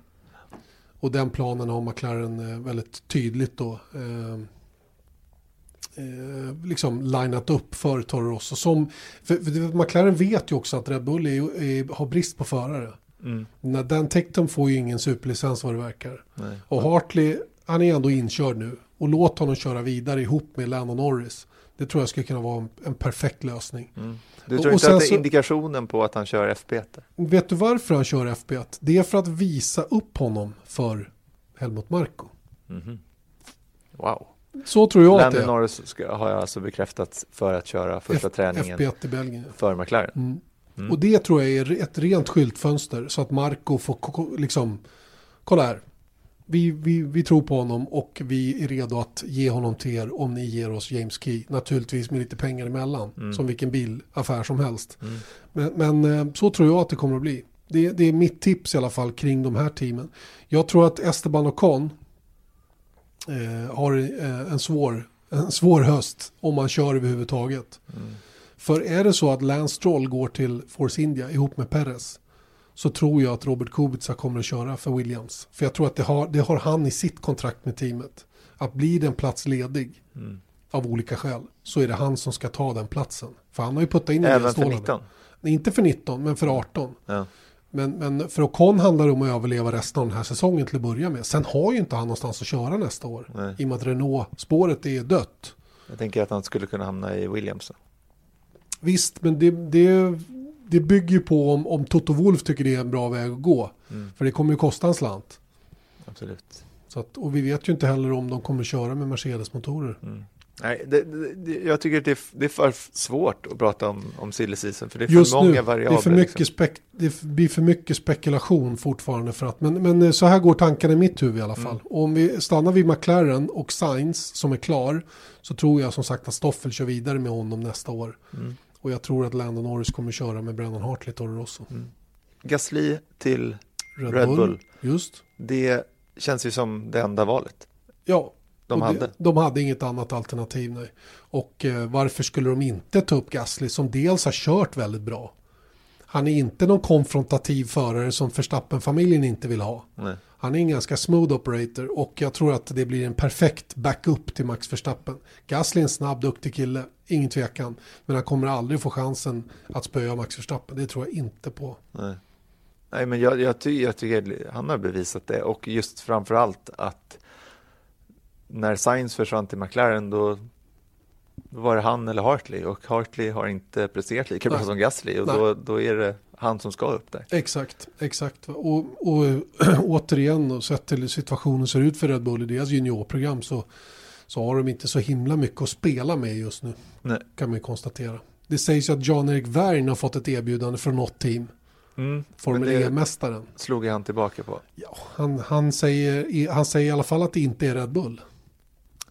Och den planen har McLaren eh, väldigt tydligt då eh, eh, liksom linat upp för Toro Rosso. Som, för, för McLaren vet ju också att Red Bull är, är, har brist på förare. Mm. När Dan Tecton får ju ingen superlicens vad det verkar. Nej. Och Hartley, han är ändå inkörd nu. Och låt honom köra vidare ihop med Lando Norris. Det tror jag skulle kunna vara en, en perfekt lösning. Mm. Du tror och inte att det är indikationen på att han kör FP1? Vet du varför han kör FP1? Det är för att visa upp honom för Helmut Marko. Mhm. Wow. Så tror jag att det Landon är. Norris ska, har jag alltså bekräftat för att köra första F- träningen FP1 i Belgien. för McLaren. Mm. Mm. Och det tror jag är ett rent skyltfönster så att Marco får liksom, kolla här. Vi, vi, vi tror på honom och vi är redo att ge honom till er om ni ger oss James Key. Naturligtvis med lite pengar emellan, Mm. som vilken bilaffär som helst. Mm. Men, men eh, så tror jag att det kommer att bli. Det, det är mitt tips i alla fall kring de här teamen. Jag tror att Esteban Ocon eh, har eh, en, svår, en svår höst om man kör överhuvudtaget. Mm. För är det så att Lance Stroll går till Force India ihop med Perez så tror jag att Robert Kubica kommer att köra för Williams. För jag tror att det har, det har han i sitt kontrakt med teamet. Att blir det en plats ledig Mm. av olika skäl så är det han som ska ta den platsen. För han har ju puttat in Även för stålar. 19. Nej, Inte för 19 men för 18. Ja. Men, men för Ocon handlar det om att överleva resten av den här säsongen till att börja med. Sen har ju inte han någonstans att köra nästa år. Nej. I och med att Renault-spåret är dött. Jag tänker att han skulle kunna hamna i Williams. Visst, men det, det, det bygger ju på om, om Toto Wolf tycker det är en bra väg att gå. Mm. För det kommer ju kosta en slant. Absolut. Så att, och vi vet ju inte heller om de kommer köra med Mercedes-motorer. Mm. Nej, det, det, det, jag tycker det är, det är för svårt att prata om, om silly season. För det är för Just många nu, det, variabler. är för mycket liksom. spek, det blir för mycket spekulation fortfarande. För att, men, men eh, så här går tankarna i mitt huvud i alla fall. Mm. Om vi stannar vid McLaren och Sainz som är klar så tror jag som sagt att Stoffel kör vidare med honom nästa år. Mm. Och jag tror att Landon Norris kommer köra med Brennan Hartley Toro Rosso. Gasly till Red, Red Bull. Bull. Just. det känns ju som det enda valet Ja, de hade. Det, de hade inget annat alternativ nej. Och eh, varför skulle de inte ta upp Gasly som dels har kört väldigt bra. Han är inte någon konfrontativ förare som Verstappen-familjen inte vill ha. Nej. Han är en ganska smooth operator och jag tror att det blir en perfekt backup till Max Verstappen. Gasly är en snabb, duktig kille, ingen tvekan. Men han kommer aldrig få chansen att spöa Max Verstappen, det tror jag inte på. Nej. Nej, men jag, jag, ty, jag tycker han har bevisat det och just framför allt att när Sainz försvann till McLaren då, var det han eller Hartley och Hartley har inte presterat lika bra Nej. som Gasly och då, då är det han som ska upp där. Exakt, exakt. Och, och återigen, och sett till situationen ser ut för Red Bull i deras juniorprogram så, så har de inte så himla mycket att spela med just nu. Nej. Kan man ju konstatera. Det sägs ju att Jan-Erik Wern har fått ett erbjudande från något team. Mm, Formel E-mästaren. slog han tillbaka på. Ja, han, han, säger, han säger i alla fall att det inte är Red Bull.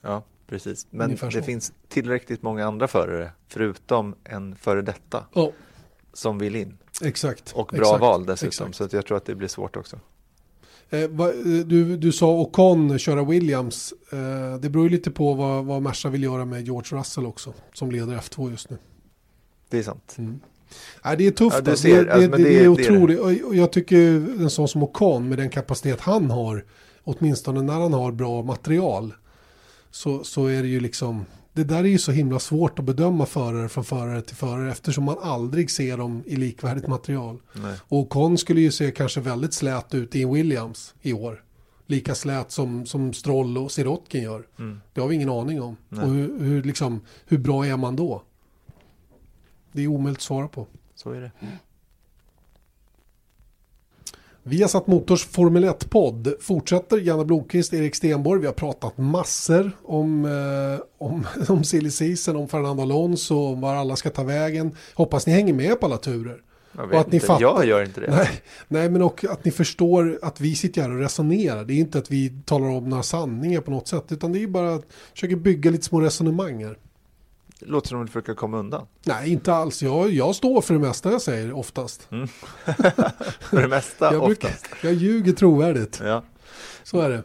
Ja, precis. Men Ungefär det så. finns tillräckligt många andra förare förutom en före detta Ja, som vill in. Exakt. Och bra exakt, val dessutom, exakt. så att jag tror att det blir svårt också. Eh, va, eh, du, du sa Ocon köra Williams. Eh, det beror ju lite på vad, vad Merca vill göra med George Russell också. Som leder F2 just nu. Det är sant. Nej, det är tufft. Ja, ser, det, alltså, det, det, det- är är otroligt. Och- Och jag tycker en sån som Ocon med den kapacitet han har. Åtminstone när han har bra material. Så, så är det ju liksom. Det där är ju så himla svårt att bedöma förare från förare till förare. Eftersom man aldrig ser dem i likvärdigt material. Nej. Och Ocon skulle ju se kanske väldigt slät ut i en Williams i år. Lika slät som, som Stroll och Sirotkin gör. Mm. Det har vi ingen aning om. Nej. Och hur, hur, liksom, hur bra är man då? Det är omöjligt att svara på. Så är det. Vi har satt Motors Formel 1-podd. Fortsätter Janne Blomqvist, Erik Stenborg. Vi har pratat massor om, eh, om, om silly season, om Fernando Alonso, om var alla ska ta vägen. Hoppas ni hänger med på alla turer. Jag, Och att ni fattar. jag gör inte det. Nej, nej, men och att ni förstår att vi sitter här och resonerar. Det är inte att vi talar om några sanningar på något sätt. Utan det är bara att försöka bygga lite små resonemang här. Låter som att du försöker komma undan. Nej, inte alls. Jag, jag står för det mesta jag säger oftast. För det mesta, Jag, brukar, oftast. jag ljuger trovärdigt. Ja. Så är det.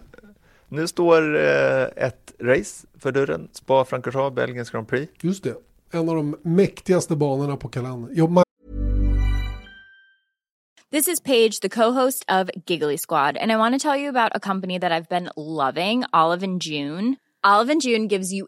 Nu står eh, ett race för dörren. Spa Francorchamps, Belgiens Grand Prix. Just det. En av de mäktigaste banorna på kalendern. This is Paige, the co-host of Giggly Squad, and I want to tell you about a company that I've been loving, Olive and June. Olive and June gives you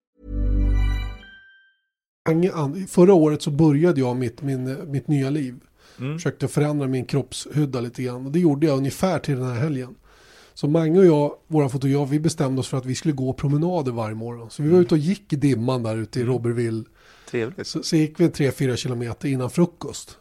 Förra året så började jag mitt, min, mitt nya liv. Försökte förändra min kroppshydda lite grann. Och det gjorde jag ungefär till den här helgen. Så Mange och jag, våra fotograf, vi bestämde oss för att vi skulle gå promenader varje morgon. Så vi var ute och gick i dimman där ute i Robertville. Trevligt. Så, så gick vi 3-4 kilometer innan frukost.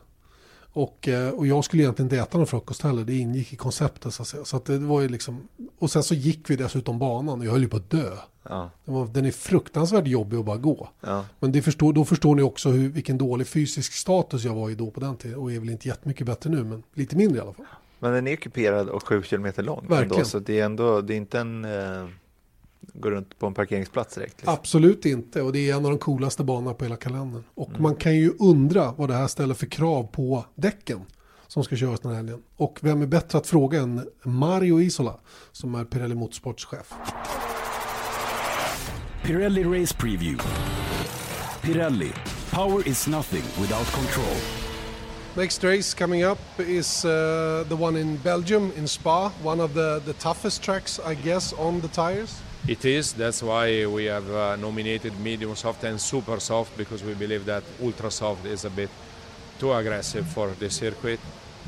Och, eh, och jag skulle egentligen inte äta någon frukost heller. Det ingick i konceptet så att säga. Så att det var ju liksom... Och sen så gick vi dessutom banan och jag höll ju på att dö. Ja, den är fruktansvärt jobbig att bara gå. ja. Men förstår, då förstår ni också hur, vilken dålig fysisk status jag var i då på den tiden. Och är väl inte jättemycket bättre nu, men lite mindre i alla fall. Men den är kuperad och sju kilometer lång. Verkligen. Ändå, så det är ändå, det är inte en, eh, gå runt på en parkeringsplats direkt. Liksom. Absolut inte. Och det är en av de coolaste banorna på hela kalendern. Och Mm. man kan ju undra vad det här ställer för krav på däcken som ska köras den här helgen. Och vem är bättre att fråga än Mario Isola som är Pirelli Motorsports-chef. Pirelli Race Preview. Pirelli. Power is nothing without control. Next race coming up is uh, the one in Belgium, in Spa. One of the, the toughest tracks, I guess, on the tires. It is. That's why we have uh, nominated medium soft and super soft because we believe that ultra soft is a bit too aggressive for the circuit.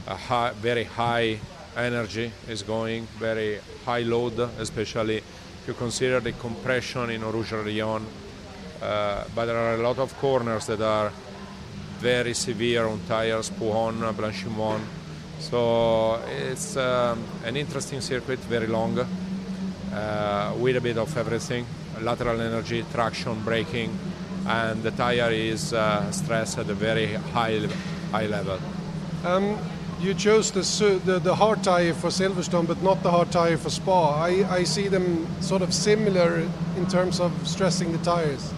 A high, very high energy is going, very high load, especially if you consider the compression in Rouge Lyon. Uh, but there are a lot of corners that are very severe on tires, Pouhon, Blanchimont. So it's um, an interesting circuit, very long uh, with a bit of everything lateral energy, traction, braking, and the tire is uh, stressed at a very high, high level. Um, you chose the, the the hard tire for Silverstone, but not the hard tire for Spa. I, I see them sort of similar in terms of stressing the tires.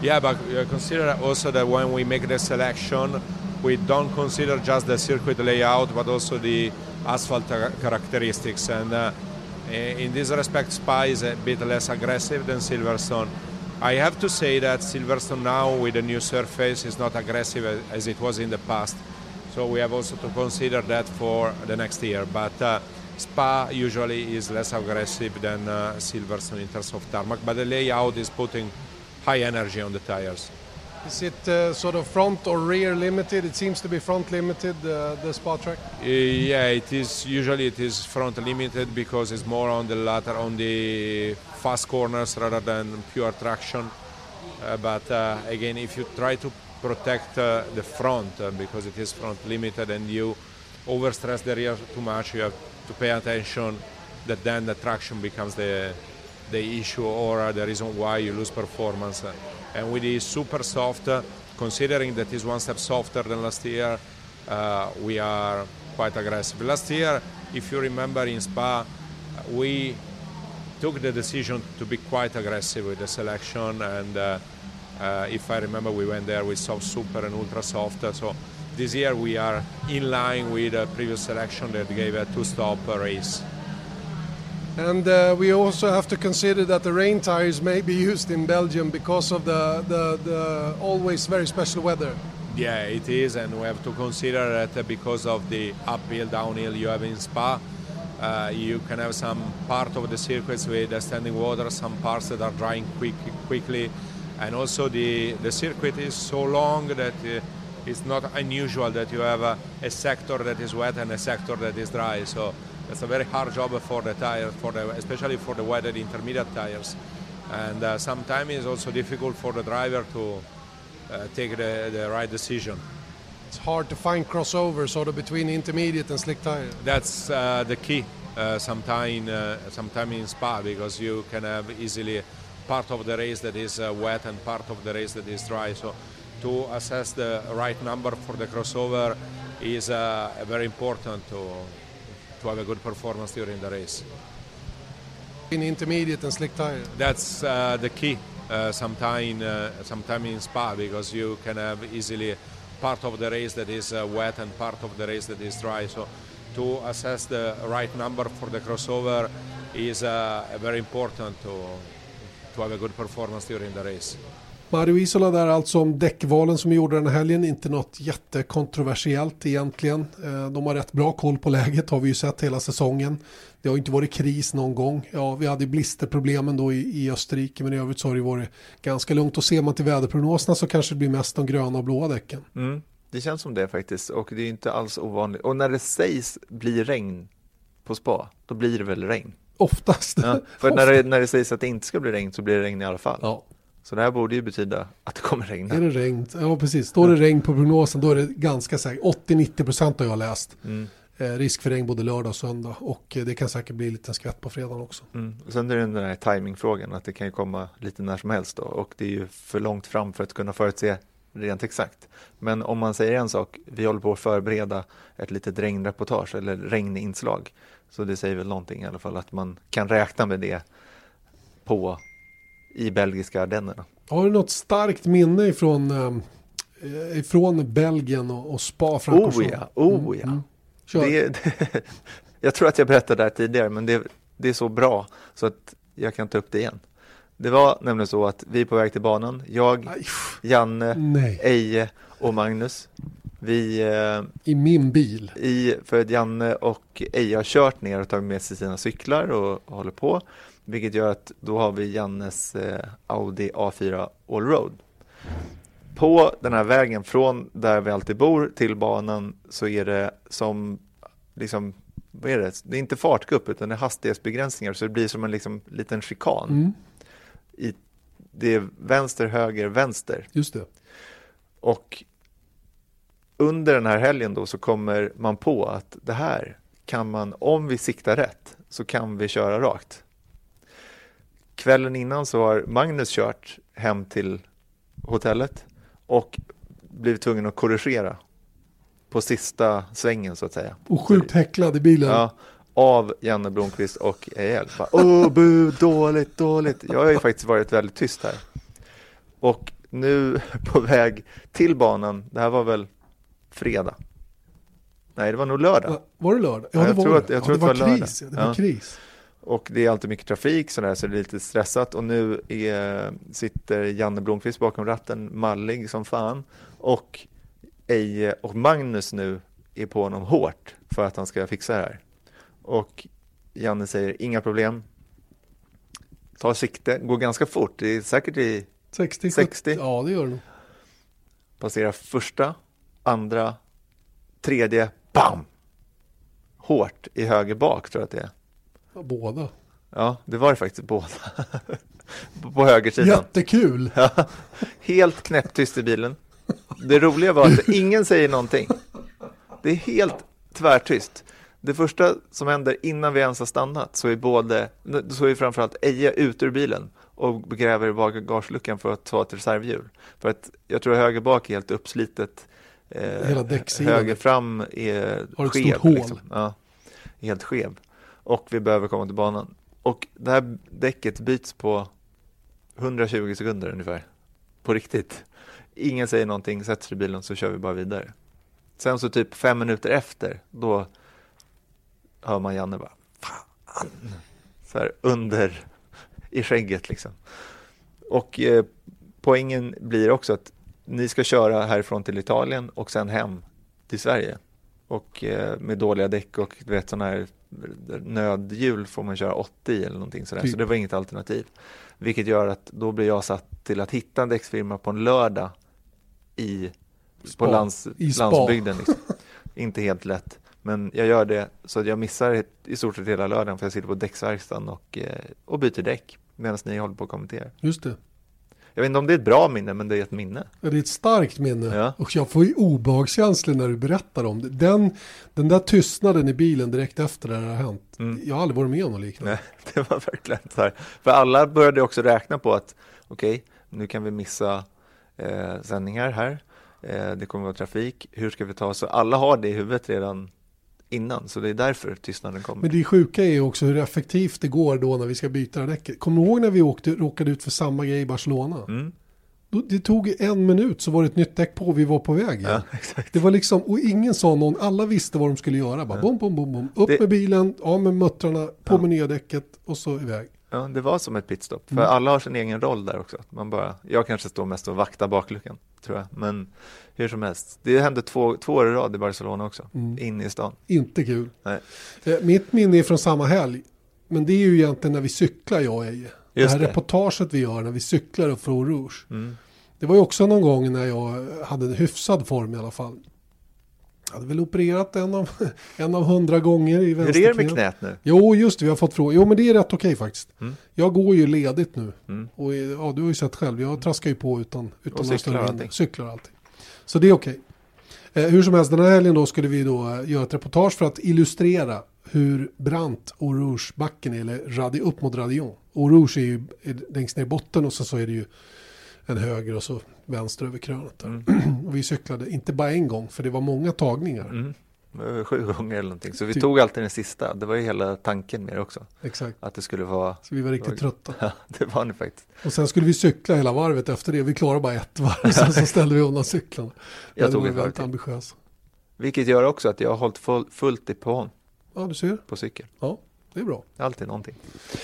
Yeah, but uh, consider also that when we make the selection, we don't consider just the circuit layout, but also the asphalt characteristics. And uh, in this respect, Spa is a bit less aggressive than Silverstone. I have to say that Silverstone now, with the new surface, is not aggressive as- as it was in the past. So we have also to consider that for the next year. But uh, Spa usually is less aggressive than uh, Silverstone in terms of tarmac, but the layout is putting high energy on the tires. Is it uh, sort of front or rear limited? It seems to be front limited, uh, the Spa track. Uh, yeah, it is usually it is front limited because it's more on the latter on the fast corners rather than pure traction. Uh, but uh, again, if you try to protect uh, the front uh, because it is front limited and you overstress the rear too much, you have to pay attention that then the traction becomes the the issue or the reason why you lose performance. Uh, And with the super soft, considering that is one step softer than last year, uh, we are quite aggressive. Last year, if you remember in Spa, we took the decision to be quite aggressive with the selection and uh, uh, if I remember we went there with soft super and ultra soft so this year we are in line with the previous selection that gave a two-stop race. And uh, we also have to consider that the rain tires may be used in Belgium because of the, the, the always very special weather. Yeah, it is, and we have to consider that because of the uphill, downhill you have in Spa, uh, you can have some part of the circuits with standing water, some parts that are drying quick, quickly, and also the the circuit is so long that uh, it's not unusual that you have a, a sector that is wet and a sector that is dry. So it's a very hard job for the tires, for the, especially for the wetted intermediate tires, and uh, sometimes it's also difficult for the driver to uh, take the, the right decision. It's hard to find crossover sort of between intermediate and slick tire. That's uh, the key. Uh, sometime, uh, sometime in Spa because you can have easily part of the race that is uh, wet and part of the race that is dry. So to assess the right number for the crossover is uh, very important to to have a good performance during the race. In intermediate and slick tire. That's uh, the key. Uh, sometime, uh, sometime in Spa because you can have easily part of the race that is uh, wet and part of the race that is dry. So to assess the right number for the crossover is uh, very important to to have a good performance during the race. Mario Isola där alltså om däckvalen som gjorde den här helgen. Inte något jättekontroversiellt egentligen. Eh, De har rätt bra koll på läget har vi ju sett hela säsongen. Det har inte varit kris någon gång. Ja, vi hade blisterproblemen då i, i Österrike men i övrigt så har det varit ganska lugnt. Och ser man till väderprognoserna så kanske det blir mest de gröna och blåa däcken. Mm, det känns som det faktiskt och det är inte alls ovanligt. Och när det sägs bli regn på spa, då blir det väl regn. Oftast. Ja, för när det, när det sägs att det inte ska bli regn så blir det regn i alla fall. Ja, Så det här borde ju betyda att det kommer regna. är det regn? Ja, precis. Står det regn på prognosen då är det ganska säkert. 80-90% har jag läst. Mm. Eh, risk för regn både lördag och söndag. Och eh, det kan säkert bli lite skvätt på fredagen också. Mm. Och Sen är det den här timingfrågan att det kan ju komma lite när som helst då och det är ju för långt fram för att kunna förutse rent exakt. Men om man säger en sak, vi håller på att förbereda ett litet regnreportage eller regninslag. Så det säger väl någonting i alla fall att man kan räkna med det på i belgiska Ardennerna. Har du något starkt minne ifrån, eh, ifrån Belgien och, och Spa Oh ja, oh ja. Mm. Det, det, jag tror att jag berättade det här tidigare, men det, det är så bra så att jag kan ta upp det igen. Det var nämligen så att vi är på väg till banan, jag, Janne, nej, Eje och Magnus. Vi, eh, i min bil. i, för att Janne och Eje har kört ner och tagit med sig sina cyklar och, och håller på. Vilket gör att då har vi Jannes eh, Audi A4 Allroad. På den här vägen från där vi alltid bor till banan så är det som liksom vad är det? Det är inte fartgupp utan det är hastighetsbegränsningar så det blir som en liksom, liten chikan. Mm, I, det är vänster, höger, vänster. just det. Och under den här helgen då så kommer man på att det här kan man, om vi siktar rätt, så kan vi köra rakt. Kvällen innan så har Magnus kört hem till hotellet och blivit tvungen att korrigera på sista svängen så att säga. Och sjukt häcklad i bilen. Ja, av Janne Blomqvist och EL. Åh, bu, dåligt, dåligt. Jag har ju faktiskt varit väldigt tyst här. Och nu på väg till banan, det här var väl fredag? Nej, det var nog lördag. Va- Var det lördag? Ja, Ja, det jag var tror det. att- jag ja, tror det att det var var kris. lördag. Det var Ja. kris. Och det är alltid mycket trafik sådär, så det är lite stressat. Och nu är, sitter Janne Blomqvist bakom ratten, mallig som fan. Och Eje och Magnus nu är på honom hårt för att han ska fixa det här. Och Janne säger inga problem. Tar sikte, går ganska fort. Det är säkert i 60, 60. 70. Ja, det gör det passerar första, andra, tredje, bam! Hårt i höger bak tror jag att det är. Ja, Båda. Ja, det var det faktiskt båda. på högersidan. Jättekul! Ja, helt knäpptyst i bilen. Det roliga var att ingen säger någonting. Det är helt tvärtyst. Det första som händer innan vi ens har stannat så är både, så är framförallt Eje ut ur bilen och gräver i bagageluckan för att ta ett reservhjul. För att jag tror höger bak är helt uppslitet. Eh, Hela höger fram är Har ett skev. stort hål. Liksom. Ja, helt skev. Och vi behöver komma till banan. Och det här däcket byts på 120 sekunder ungefär. På riktigt. Ingen säger någonting, sätter sig i bilen så kör vi bara vidare. Sen så typ fem minuter efter, då hör man Janne bara Fan! Så här under i skägget liksom. Och eh, poängen blir också att ni ska köra härifrån till Italien och sen hem till Sverige. Och eh, med dåliga däck och du vet sådana här nödhjul får man köra 80 eller någonting sådär. Typ. Så det var inget alternativ. Vilket gör att då blir jag satt till att hitta en däcksfirma på en lördag i, på lands, I landsbygden. Liksom. Inte helt lätt. Men jag gör det så att jag missar i stort sett hela lördagen för jag sitter på däcksverkstaden och, eh, och byter däck medan ni håller på att kommentera. Just det. Jag vet inte om det är ett bra minne, men det är ett minne. Det är ett starkt minne. Ja. Och jag får ju obehagskänslor när du berättar om det. Den, den där tystnaden i bilen direkt efter det här har hänt. Mm. Jag har aldrig varit med om något liknande. Nej, det var verkligen så här. För alla började också räkna på att okej, nu kan vi missa eh, sändningar här. Eh, det kommer vara trafik. Hur ska vi ta oss? Alla har det i huvudet redan innan, så det är därför tystnaden kommer. Men det sjuka är ju också hur effektivt det går då när vi ska byta däcket. Kommer du ihåg när vi åkte, råkade ut för samma grej i Barcelona? Mm. Det tog en minut så var det ett nytt däck på och vi var på väg. Ja. Det var liksom, och ingen sa någon, alla visste vad de skulle göra. Bara bom, bom, bom, bom. Upp Det- med bilen, av med muttrarna, på Ja. med nya däcket och så iväg. Ja, det var som ett pitstop. För Mm. alla har sin egen roll där också. Man bara, jag kanske står mest och vaktar bakluckan, tror jag. Men hur som helst, det hände två, två år i rad i Barcelona också, Mm. inne i stan. Inte kul. Nej. Eh, Mitt minne är från samma helg. Men det är ju egentligen när vi cyklar jag och Eje. Det här det. reportaget vi gör när vi cyklar upp Eau Rouge. Mm. Det var ju också någon gång när jag hade en hyfsad form i alla fall. Jag hade väl opererat en av, en av hundra gånger i Hur är det med vänsterknät. knät nu? Jo, just det, vi har fått frågor. Jo, men det är rätt okej faktiskt. Mm. Jag går ju ledigt nu. Mm. Och ja, du har ju sett själv, jag traskar ju på utan, utan Och cyklar allting. Cyklar allting. Så det är okej. Eh, hur som helst, den här helgen då skulle vi då eh, göra ett reportage för att illustrera hur brant Eau Rouge-backen är, eller radi, upp mot Radion. Eau Rouge är ju är längst ner i botten och så, så är det ju en höger och så vänster över krönet. Mm. och vi cyklade, inte bara en gång, för det var många tagningar. Mm. Sju gånger eller någonting. Så vi Typ. tog alltid den sista. Det var ju hela tanken med det också. Exakt. Att det skulle vara, Så vi var riktigt trötta. ja det var det faktiskt. Och sen skulle vi cykla hela varvet efter det. Vi klarade bara ett varv, sen så ställde vi undan cyklarna. Jag det tog var varv väldigt till. ambitiöst. Vilket gör också att jag har hållit full, fullt i på, Ja, du ser. på cykel. Ja, det är bra. Alltid någonting.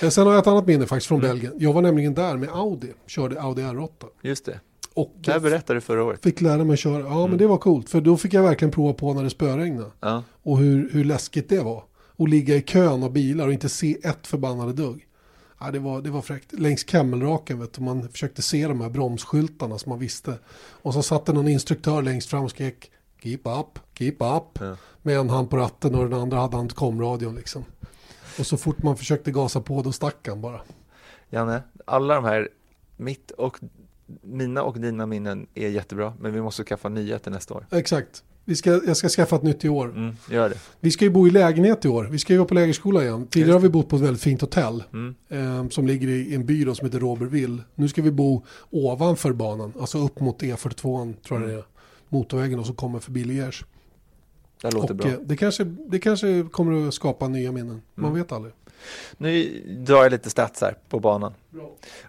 Eh, Sen har jag ett annat minne faktiskt Mm. från Belgien. Jag var nämligen där med Audi, körde Audi R8. Just det. Och Det här berättade du förra året. fick lära mig köra. Ja, Mm. men det var coolt. För då fick jag verkligen prova på när det spöregnade. Ja. Och hur, hur läskigt det var. Och ligga i kön av bilar och inte se ett förbannade dugg. Ja, det, var, det var fräckt. Längs Kemmelraken vet du, man försökte se de här bromsskyltarna som man visste. Och så satt det någon instruktör längst fram och skrek Keep up, keep up. Ja. Med en hand på ratten och den andra hade han komradion liksom. Och så fort man försökte gasa på då stack han bara. Janne, alla de här, mitt och mina och dina minnen är jättebra, men vi måste skaffa nya till nästa år. Exakt. Vi ska, jag ska skaffa ett nytt i år. Mm, gör det. Vi ska ju bo i lägenhet i år. Vi ska ju vara på lägerskola igen. Tidigare har vi bott på ett väldigt fint hotell. Mm. Eh, som ligger i en by då, som heter Robertville. Nu ska vi bo ovanför banan. Alltså upp mot E42 tror jag det är. Motorvägen och så kommer förbi Liège. Det låter Och bra. eh, det kanske, det kanske kommer att skapa nya minnen. Man Mm. vet aldrig. Nu drar jag lite stats här på banan.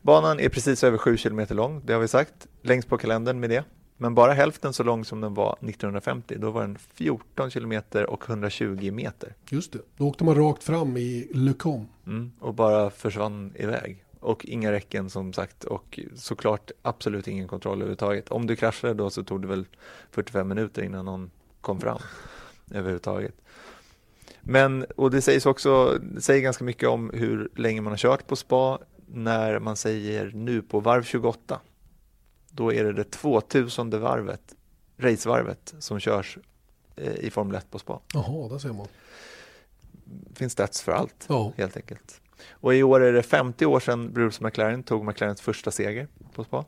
Banan är precis över 7 km lång, det har vi sagt, längst på kalendern med det. Men bara hälften så lång som den var 1950. Då var den 14 km och 120 meter. Just det. Då åkte man rakt fram i Le Com. Mm. Och bara försvann iväg. Och inga räcken som sagt och såklart absolut ingen kontroll överhuvudtaget. Om du kraschade då så tog det väl 45 minuter innan någon kom fram överhuvudtaget. Men, och det sägs också, det säger ganska mycket om hur länge man har kört på spa när man säger nu på varv 28. Då är det det 2000 varvet, racevarvet som körs eh, i Formel 1 på spa. Jaha, där ser man. finns stats för allt Ja, helt enkelt. Och i år är det 50 år sedan Bruce McLaren tog McLarens första seger på spa.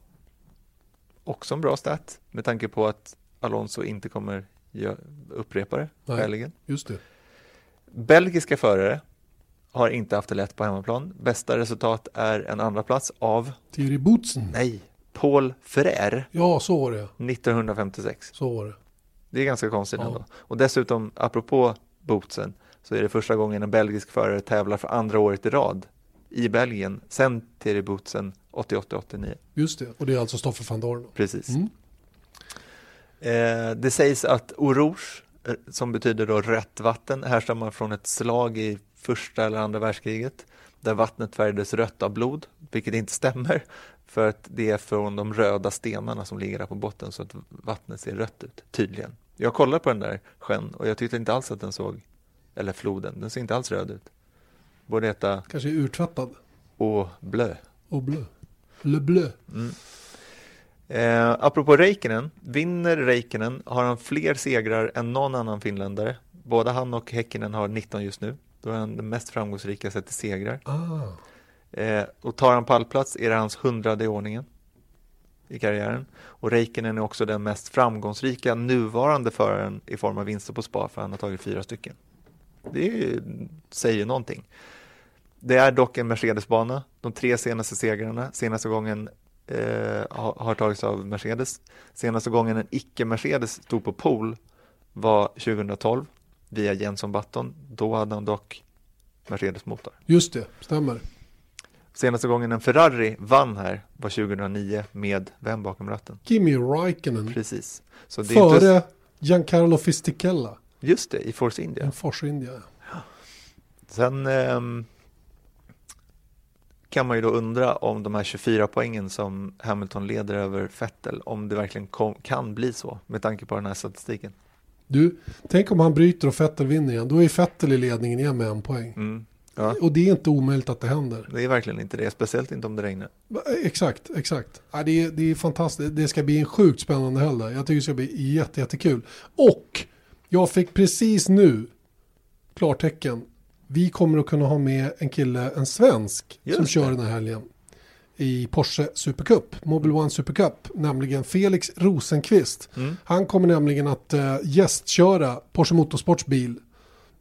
Också en bra stat med tanke på att Alonso inte kommer gö- upprepa det Nej. skäligen. just det. Belgiska förare har inte haft det lätt på hemmaplan. Bästa resultat är en andra plats av, Thierry Boutsen. nej, Paul Frère Ja, så var det. 1956. Så var det. Det är ganska konstigt Ja. ändå. Och dessutom, apropå bootsen, så är det första gången en belgisk förare tävlar för andra året i rad i Belgien, sen Thierry Bootsen 88-89. Just det. Och det är alltså Stoffe van Dorn. Precis. Mm. Eh, det sägs att Eau Rouge, eh, som betyder då rött vatten, härstammar från ett slag i första eller andra världskriget, där vattnet färgades rött av blod, vilket inte stämmer. För att det är från de röda stenarna som ligger där på botten så att vattnet ser rött ut, tydligen. Jag kollade på den där sjön och jag tyckte inte alls att den såg, eller floden, den ser inte alls röd ut. Borde heta Kanske urtvättad. Eau Bleu. Och blö. Le bleu. Eh, apropå Räikkönen, vinner Räikkönen har han fler segrar än någon annan finländare. Både han och Häkkinen har 19 just nu. Då är han den mest framgångsrika sett till segrar. Ah. Eh, och tar han pallplats är det hans hundrade i ordningen i karriären. Och Räikkönen är också den mest framgångsrika nuvarande föraren i form av vinster på spa, för han har tagit fyra stycken. Det ju, säger ju någonting. Det är dock en Mercedesbana. De tre senaste segrarna, senaste gången eh, har, tagits av Mercedes. Senaste gången en icke-Mercedes stod på pol var 2012 via Jenson Button. Då hade han dock Mercedes-motor. Just det, stämmer. Senaste gången en Ferrari vann här var 2009 med vem bakom ratten? Kimi Räikkönen. Precis. Före inte, Giancarlo Fisichella. just det, i Force India. En Force India. Sen ehm, kan man ju då undra om de här 24 poängen som Hamilton leder över Vettel, om det verkligen kom, kan bli så med tanke på den här statistiken. Du, tänk om han bryter och Vettel vinner igen. Då är Vettel i ledningen igen med en poäng. Mm. Ja, Och det är inte omöjligt att det händer. det är verkligen inte det, speciellt inte om det regnar. Exakt, exakt. Ja, det, är, det är fantastiskt. Det ska bli en sjukt spännande helg där. Jag tycker det ska bli jätte, jättekul. Och jag fick precis nu klartecken. Vi kommer att kunna ha med en kille, en svensk, Just som det. kör den här helgen. I Porsche Supercup, Mobile One Supercup, nämligen Felix Rosenqvist. Mm. Han kommer nämligen att uh, gästköra Porsche Motorsports bil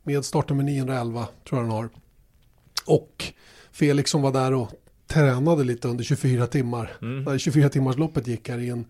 med startnummer 911, tror jag den har. Och Felix som var där och tränade lite under 24 timmar. Mm. När 24 timmars loppet gick här i en,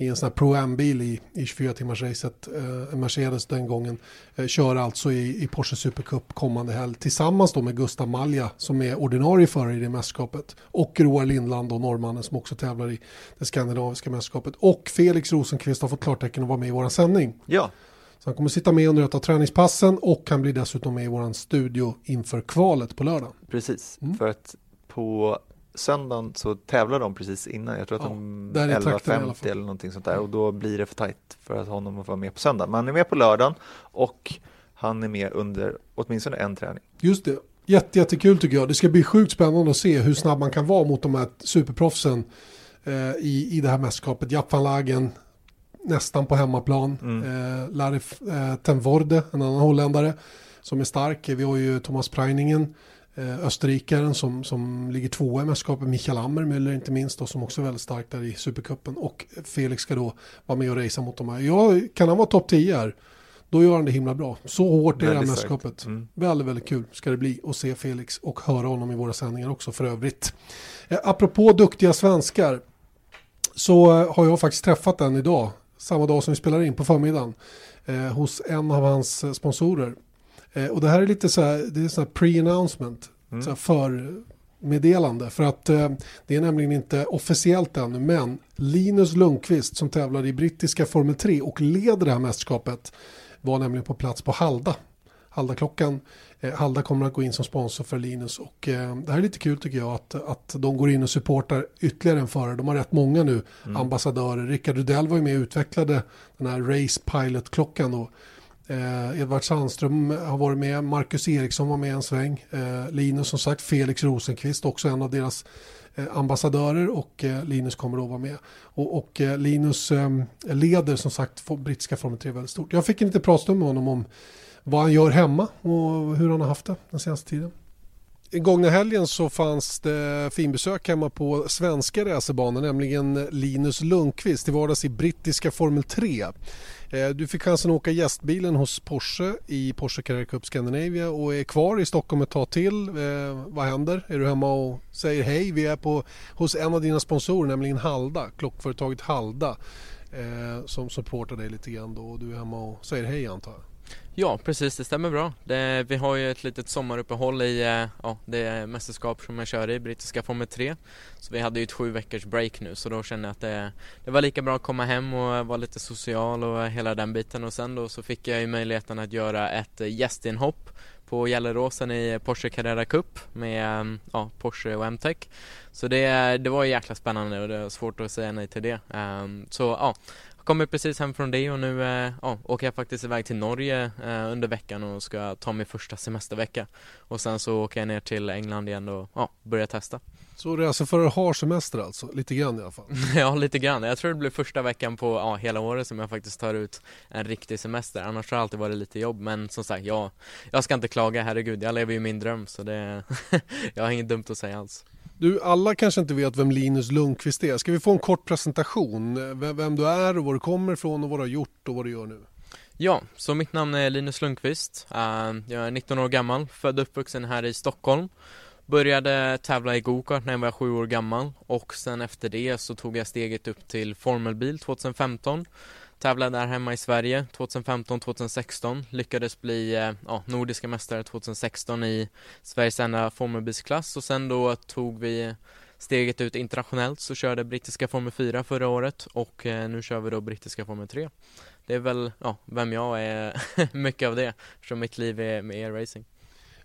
i en sån här Pro Am-bil i, i 24 timmars racet. Eh, Mercedes den gången. Eh, kör alltså i, i Porsche Supercup kommande helg. Tillsammans då med Gustav Malja som är ordinarie förare i det mästerskapet. Och Roar Lindland och norrmannen som också tävlar i det skandinaviska mästerskapet. Och Felix Rosenqvist har fått klartecken att vara med i vår sändning. Ja, Så han kommer sitta med under ett av träningspassen och han blir dessutom med i vår studio inför kvalet på lördag. precis. Mm. För att på söndagen så tävlar de precis innan. Jag tror att Ja, de där i trakterna i alla 11.50 fall. eller någonting sånt där. Och då blir det för tajt för att honom att vara med på söndagen. Men han är med på lördagen och han är med under åtminstone en träning. Just det. Jätte, jättekul tycker jag. Det ska bli sjukt spännande att se hur snabb man kan vara mot de här superproffsen eh, i, i det här mästerskapet. Japp van Lagen, nästan på hemmaplan. Eh, Larif eh, Ten Voorde, en annan holländare som är stark. Vi har ju Thomas Preiningen, österrikaren som, som ligger tvåa i mästerskapet. Michael Ammermüller inte minst då, som också är väldigt stark där i supercupen. Och Felix ska då vara med och racea mot de här. Ja, kan han vara topp 10 här? Då gör han det himla bra. Så hårt är det här mästerskapet. Mm. Väldigt, väldigt kul ska det bli att se Felix och höra honom i våra sändningar också för övrigt. Eh, apropå duktiga svenskar så eh, har jag faktiskt träffat en idag, samma dag som vi spelar in på förmiddagen, eh, hos en av hans eh, sponsorer. Eh, och det här är lite så här, det är så här pre-announcement, Mm. så förmeddelande. För att eh, det är nämligen inte officiellt ännu, men Linus Lundqvist som tävlar i brittiska Formel 3 och leder det här mästerskapet var nämligen på plats på Halda. Halda-klockan. Eh, Halda kommer att gå in som sponsor för Linus och eh, det här är lite kul tycker jag att, att de går in och supportar ytterligare en förare. De har rätt många nu ambassadörer. Rickard Rudell var ju med och utvecklade den här Race Pilot-klockan då. Eh, Edvard Sandström har varit med, Marcus Eriksson var med en sväng, eh, Linus som sagt, Felix Rosenqvist också en av deras eh, ambassadörer och eh, Linus kommer att vara med. Och, och eh, Linus eh, leder som sagt brittiska Formel 3 väldigt stort. Jag fick en liten pratstund med honom om vad han gör hemma och hur han har haft det den senaste tiden. En gång i helgen så fanns det finbesök hemma på svenska racerbanor, nämligen Linus Lundqvist till vardags i brittiska Formel 3. Eh, du fick chansen att åka gästbilen hos Porsche i Porsche Carrera Cup Scandinavia och är kvar i Stockholm ett tag till. Eh, vad händer? Är du hemma och säger hej? Vi är på, hos en av dina sponsorer, nämligen Halda, klockföretaget Halda, eh, som supportar dig lite grann då och du är hemma och säger hej antar jag. Ja, precis, det stämmer bra. Det, vi har ju ett litet sommaruppehåll i eh, ja, det mästerskap som jag kör i, brittiska Formel 3. Så vi hade ju ett sju veckors break nu, så då kände jag att det, det var lika bra att komma hem och vara lite social och hela den biten. Och sen då så fick jag ju möjligheten att göra ett gästinhopp på Gelleråsen i Porsche Carrera Cup med eh, ja, Porsche och MTech. Så det, det var jäkla spännande och det var svårt att säga nej till det. Um, så ja, kommer precis hem från det och nu eh, ja, åker jag faktiskt iväg till Norge eh, under veckan och ska ta min första semestervecka. Och sen så åker jag ner till England igen och ja, börjar testa. Så racerförare har semester alltså? Lite grann i alla fall? ja, lite grann. Jag tror det blir första veckan på ja, hela året som jag faktiskt tar ut en riktig semester. Annars har det alltid varit lite jobb. Men som sagt, ja, jag ska inte klaga, herregud. Jag lever ju min dröm så det, jag har inget dumt att säga alls. Du, alla kanske inte vet vem Linus Lundqvist är. Ska vi få en kort presentation? Vem, vem du är och var du kommer ifrån och vad du har gjort och vad du gör nu? Ja, så mitt namn är Linus Lundqvist. Eh, jag är 19 år gammal, född och uppvuxen här i Stockholm. Började tävla i gokart när jag var 7 år gammal och sen efter det så tog jag steget upp till formelbil 2015 Tävlade där hemma i Sverige 2015-2016 Lyckades bli eh, ja, nordiska mästare 2016 i Sveriges enda formelbilsklass och sen då tog vi steget ut internationellt så körde brittiska Formel 4 förra året. Och eh, nu kör vi då brittiska Formel 3 Det är väl, ja, vem jag är mycket av det eftersom mitt liv är med e-racing.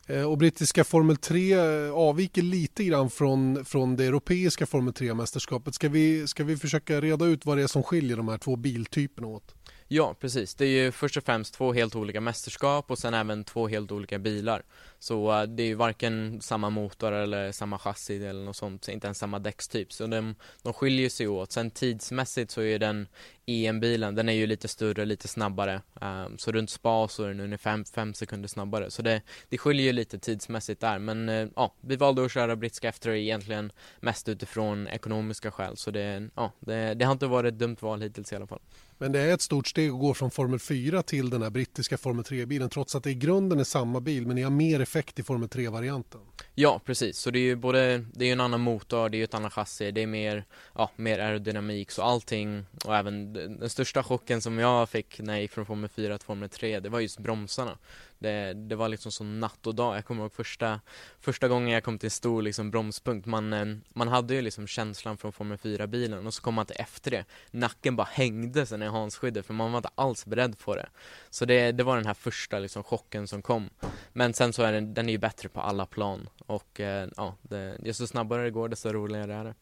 Eh, och brittiska Formel 3 eh, avviker lite grann från, från det europeiska Formel 3-mästerskapet. Ska vi, ska vi försöka reda ut vad det är som skiljer de här två biltyperna åt? Ja, precis. Det är ju först och främst två helt olika mästerskap och sen även två helt olika bilar. Så eh, det är ju varken samma motor eller samma chassi eller något sånt, inte ens samma däckstyp. Så de, de skiljer sig åt. Sen tidsmässigt så är den EM-bilen, den är ju lite större, lite snabbare. Um, så runt spa så är den ungefär 5 sekunder snabbare. Så det, det skiljer ju lite tidsmässigt där. Men uh, ja, vi valde att köra brittiska efter egentligen mest utifrån ekonomiska skäl. Så det, ja, det, det har inte varit ett dumt val hittills i alla fall. Men det är ett stort steg att gå från Formel 4 till den här brittiska Formel 3-bilen trots att det i grunden är samma bil men ni har mer effekt i Formel 3-varianten. Ja, precis. Så det är ju både, det är en annan motor, det är ett annat chassi, det är mer, ja, mer aerodynamik så allting och även den största chocken som jag fick när jag gick från Formel 4 till Formel 3 det var just bromsarna. Det, det var liksom som natt och dag. Jag kommer ihåg första, första gången jag kom till en stor liksom bromspunkt. Man, eh, man hade ju liksom känslan från Formel 4-bilen och så kom man till efter det. Nacken bara hängde sen i handskyddet för man var inte alls beredd på det. Så det, det var den här första liksom chocken som kom. Men sen så är den, den är ju bättre på alla plan och eh, ja, det, ju så snabbare det går desto roligare är det.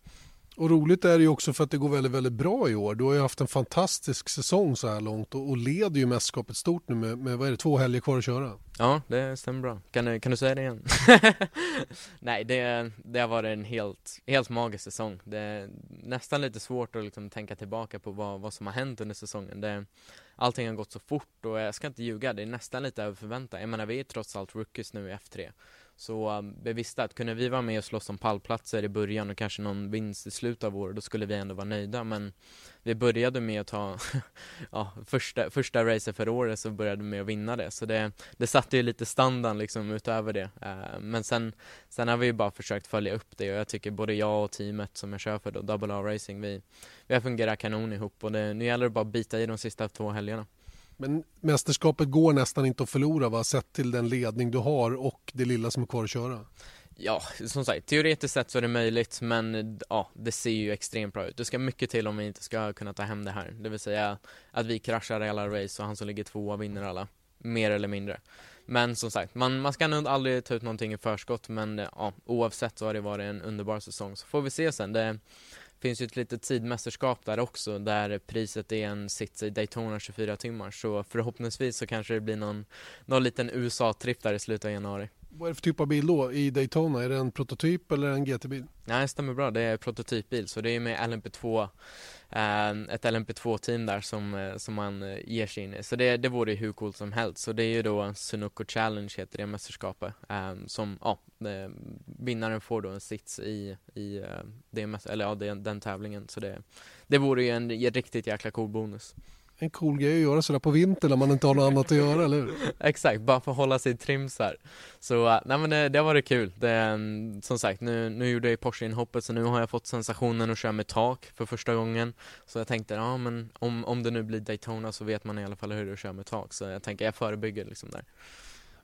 Och roligt är det ju också för att det går väldigt, väldigt bra i år. Du har ju haft en fantastisk säsong så här långt och, och leder ju mästerskapet stort nu med, med, vad är det, två helger kvar att köra. Ja, det stämmer bra. Kan du, kan du säga det igen? Nej, det, det har varit en helt, helt magisk säsong. Det är nästan lite svårt att liksom tänka tillbaka på vad, vad som har hänt under säsongen. Det, allting har gått så fort och jag ska inte ljuga, det är nästan lite över förväntan. Jag menar, vi är trots allt rookies nu i F3. Så um, vi visste att kunde vi vara med och slåss om pallplatser i början och kanske någon vinst i slutet av året, då skulle vi ändå vara nöjda. Men vi började med att ta, ja, första, första racet för året så började vi med att vinna det. Så det, det satte ju lite standard liksom utöver det. Eh, men sen, sen har vi ju bara försökt följa upp det och jag tycker både jag och teamet som jag kör för då, Double A Racing, vi, vi har fungerat kanon ihop och det, nu gäller det bara att bita i de sista två helgerna. Men mästerskapet går nästan inte att förlora va? Sett till den ledning du har och det lilla som är kvar att köra. Ja, som sagt, teoretiskt sett så är det möjligt men ja, det ser ju extremt bra ut. Det ska mycket till om vi inte ska kunna ta hem det här. Det vill säga att vi kraschar i alla race och han som ligger tvåa vinner alla. Mer eller mindre. Men som sagt, man, man ska nog aldrig ta ut någonting i förskott men ja, oavsett så har det varit en underbar säsong. Så får vi se sen. Det, finns ju ett litet tidmästerskap där också där priset är en sits i Daytona 24 timmar så förhoppningsvis så kanske det blir någon, någon liten USA-tripp där i slutet av januari. Vad är det för typ av bil då i Daytona? Är det en prototyp eller en GT-bil? Nej, det stämmer bra. Det är prototypbil så det är med LMP2 eh, Ehm, ett LMP2-team där som, eh, som man eh, ger sig in i. Så det, det vore ju hur coolt som helst. Så det är ju då Sunoco Challenge heter det mästerskapet. Ehm, som, ja, vinnaren får då en sits i, i eh, det, eller, ja, den, den tävlingen. Så det, det vore ju en riktigt jäkla cool bonus. En cool grej att göra sådär på vintern när man inte har något annat att göra, eller hur? Exakt, bara för att hålla sig i trims här. Så äh, nej men det, det har varit kul. Det, mm, som sagt, nu, nu gjorde jag Porsche-inhoppet så nu har jag fått sensationen att köra med tak för första gången. Så jag tänkte, ja men om, om det nu blir Daytona så vet man i alla fall hur det är att köra med tak. Så jag tänker, jag förebygger liksom där.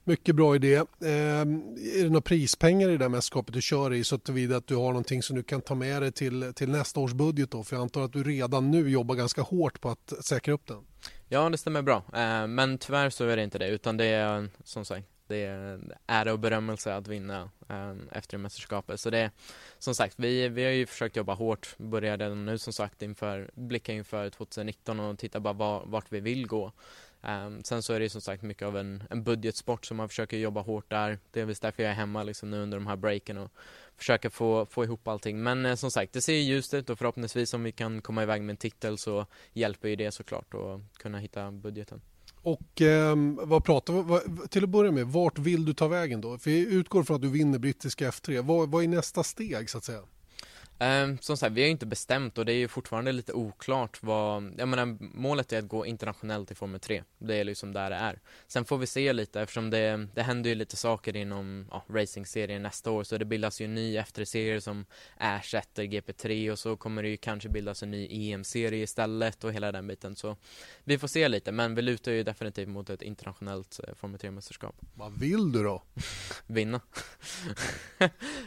Mycket bra idé. Eh, är det några prispengar i det här mästerskapet du kör i så tillvida att du har någonting som du kan ta med dig till, till nästa års budget då? För jag antar att du redan nu jobbar ganska hårt på att säkra upp den. Ja, det stämmer bra. Eh, men tyvärr så är det inte det, utan det är som sagt, det är ära och berömmelse att vinna eh, efter mästerskapet. Så det är som sagt, vi, vi har ju försökt jobba hårt, började redan nu som sagt inför, blicka inför 2019 och titta bara var, vart vi vill gå. Um, sen så är det som sagt mycket av en, en budgetsport som man försöker jobba hårt där. Det är väl därför jag är hemma liksom nu under de här breaken och försöker få, få ihop allting. Men eh, som sagt, det ser ljust ut och förhoppningsvis om vi kan komma iväg med en titel så hjälper ju det såklart att kunna hitta budgeten. Och eh, vad pratar vi, vad, till att börja med, vart vill du ta vägen då? För jag utgår från att du vinner brittiska F3. Vad, vad är nästa steg så att säga? Um, som sagt, vi har ju inte bestämt och det är ju fortfarande lite oklart vad, jag menar målet är att gå internationellt i Formel 3. Det är liksom där det är. Sen får vi se lite eftersom det, det händer ju lite saker inom ja, racingserien nästa år så det bildas ju en ny F3-serie som ersätter GP3 och så kommer det ju kanske bildas en ny EM-serie istället och hela den biten så vi får se lite men vi lutar ju definitivt mot ett internationellt eh, Formel 3-mästerskap. Vad vill du då? Vinna.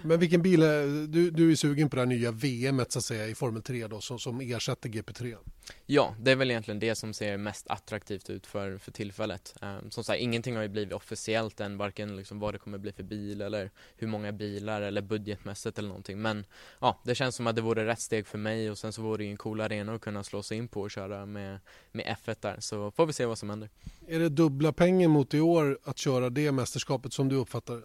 Men vilken bil är, du, du är sugen på det här nya VM så att säga i Formel 3 då som, som ersätter GP3? Ja, det är väl egentligen det som ser mest attraktivt ut för, för tillfället. Um, som sagt, ingenting har ju blivit officiellt än, varken liksom vad det kommer bli för bil eller hur många bilar eller budgetmässigt eller någonting. Men ja, det känns som att det vore rätt steg för mig och sen så vore det ju en cool arena att kunna slå sig in på och köra med, med F1 där. Så får vi se vad som händer. Är det dubbla pengar mot i år att köra det mästerskapet som du uppfattar det?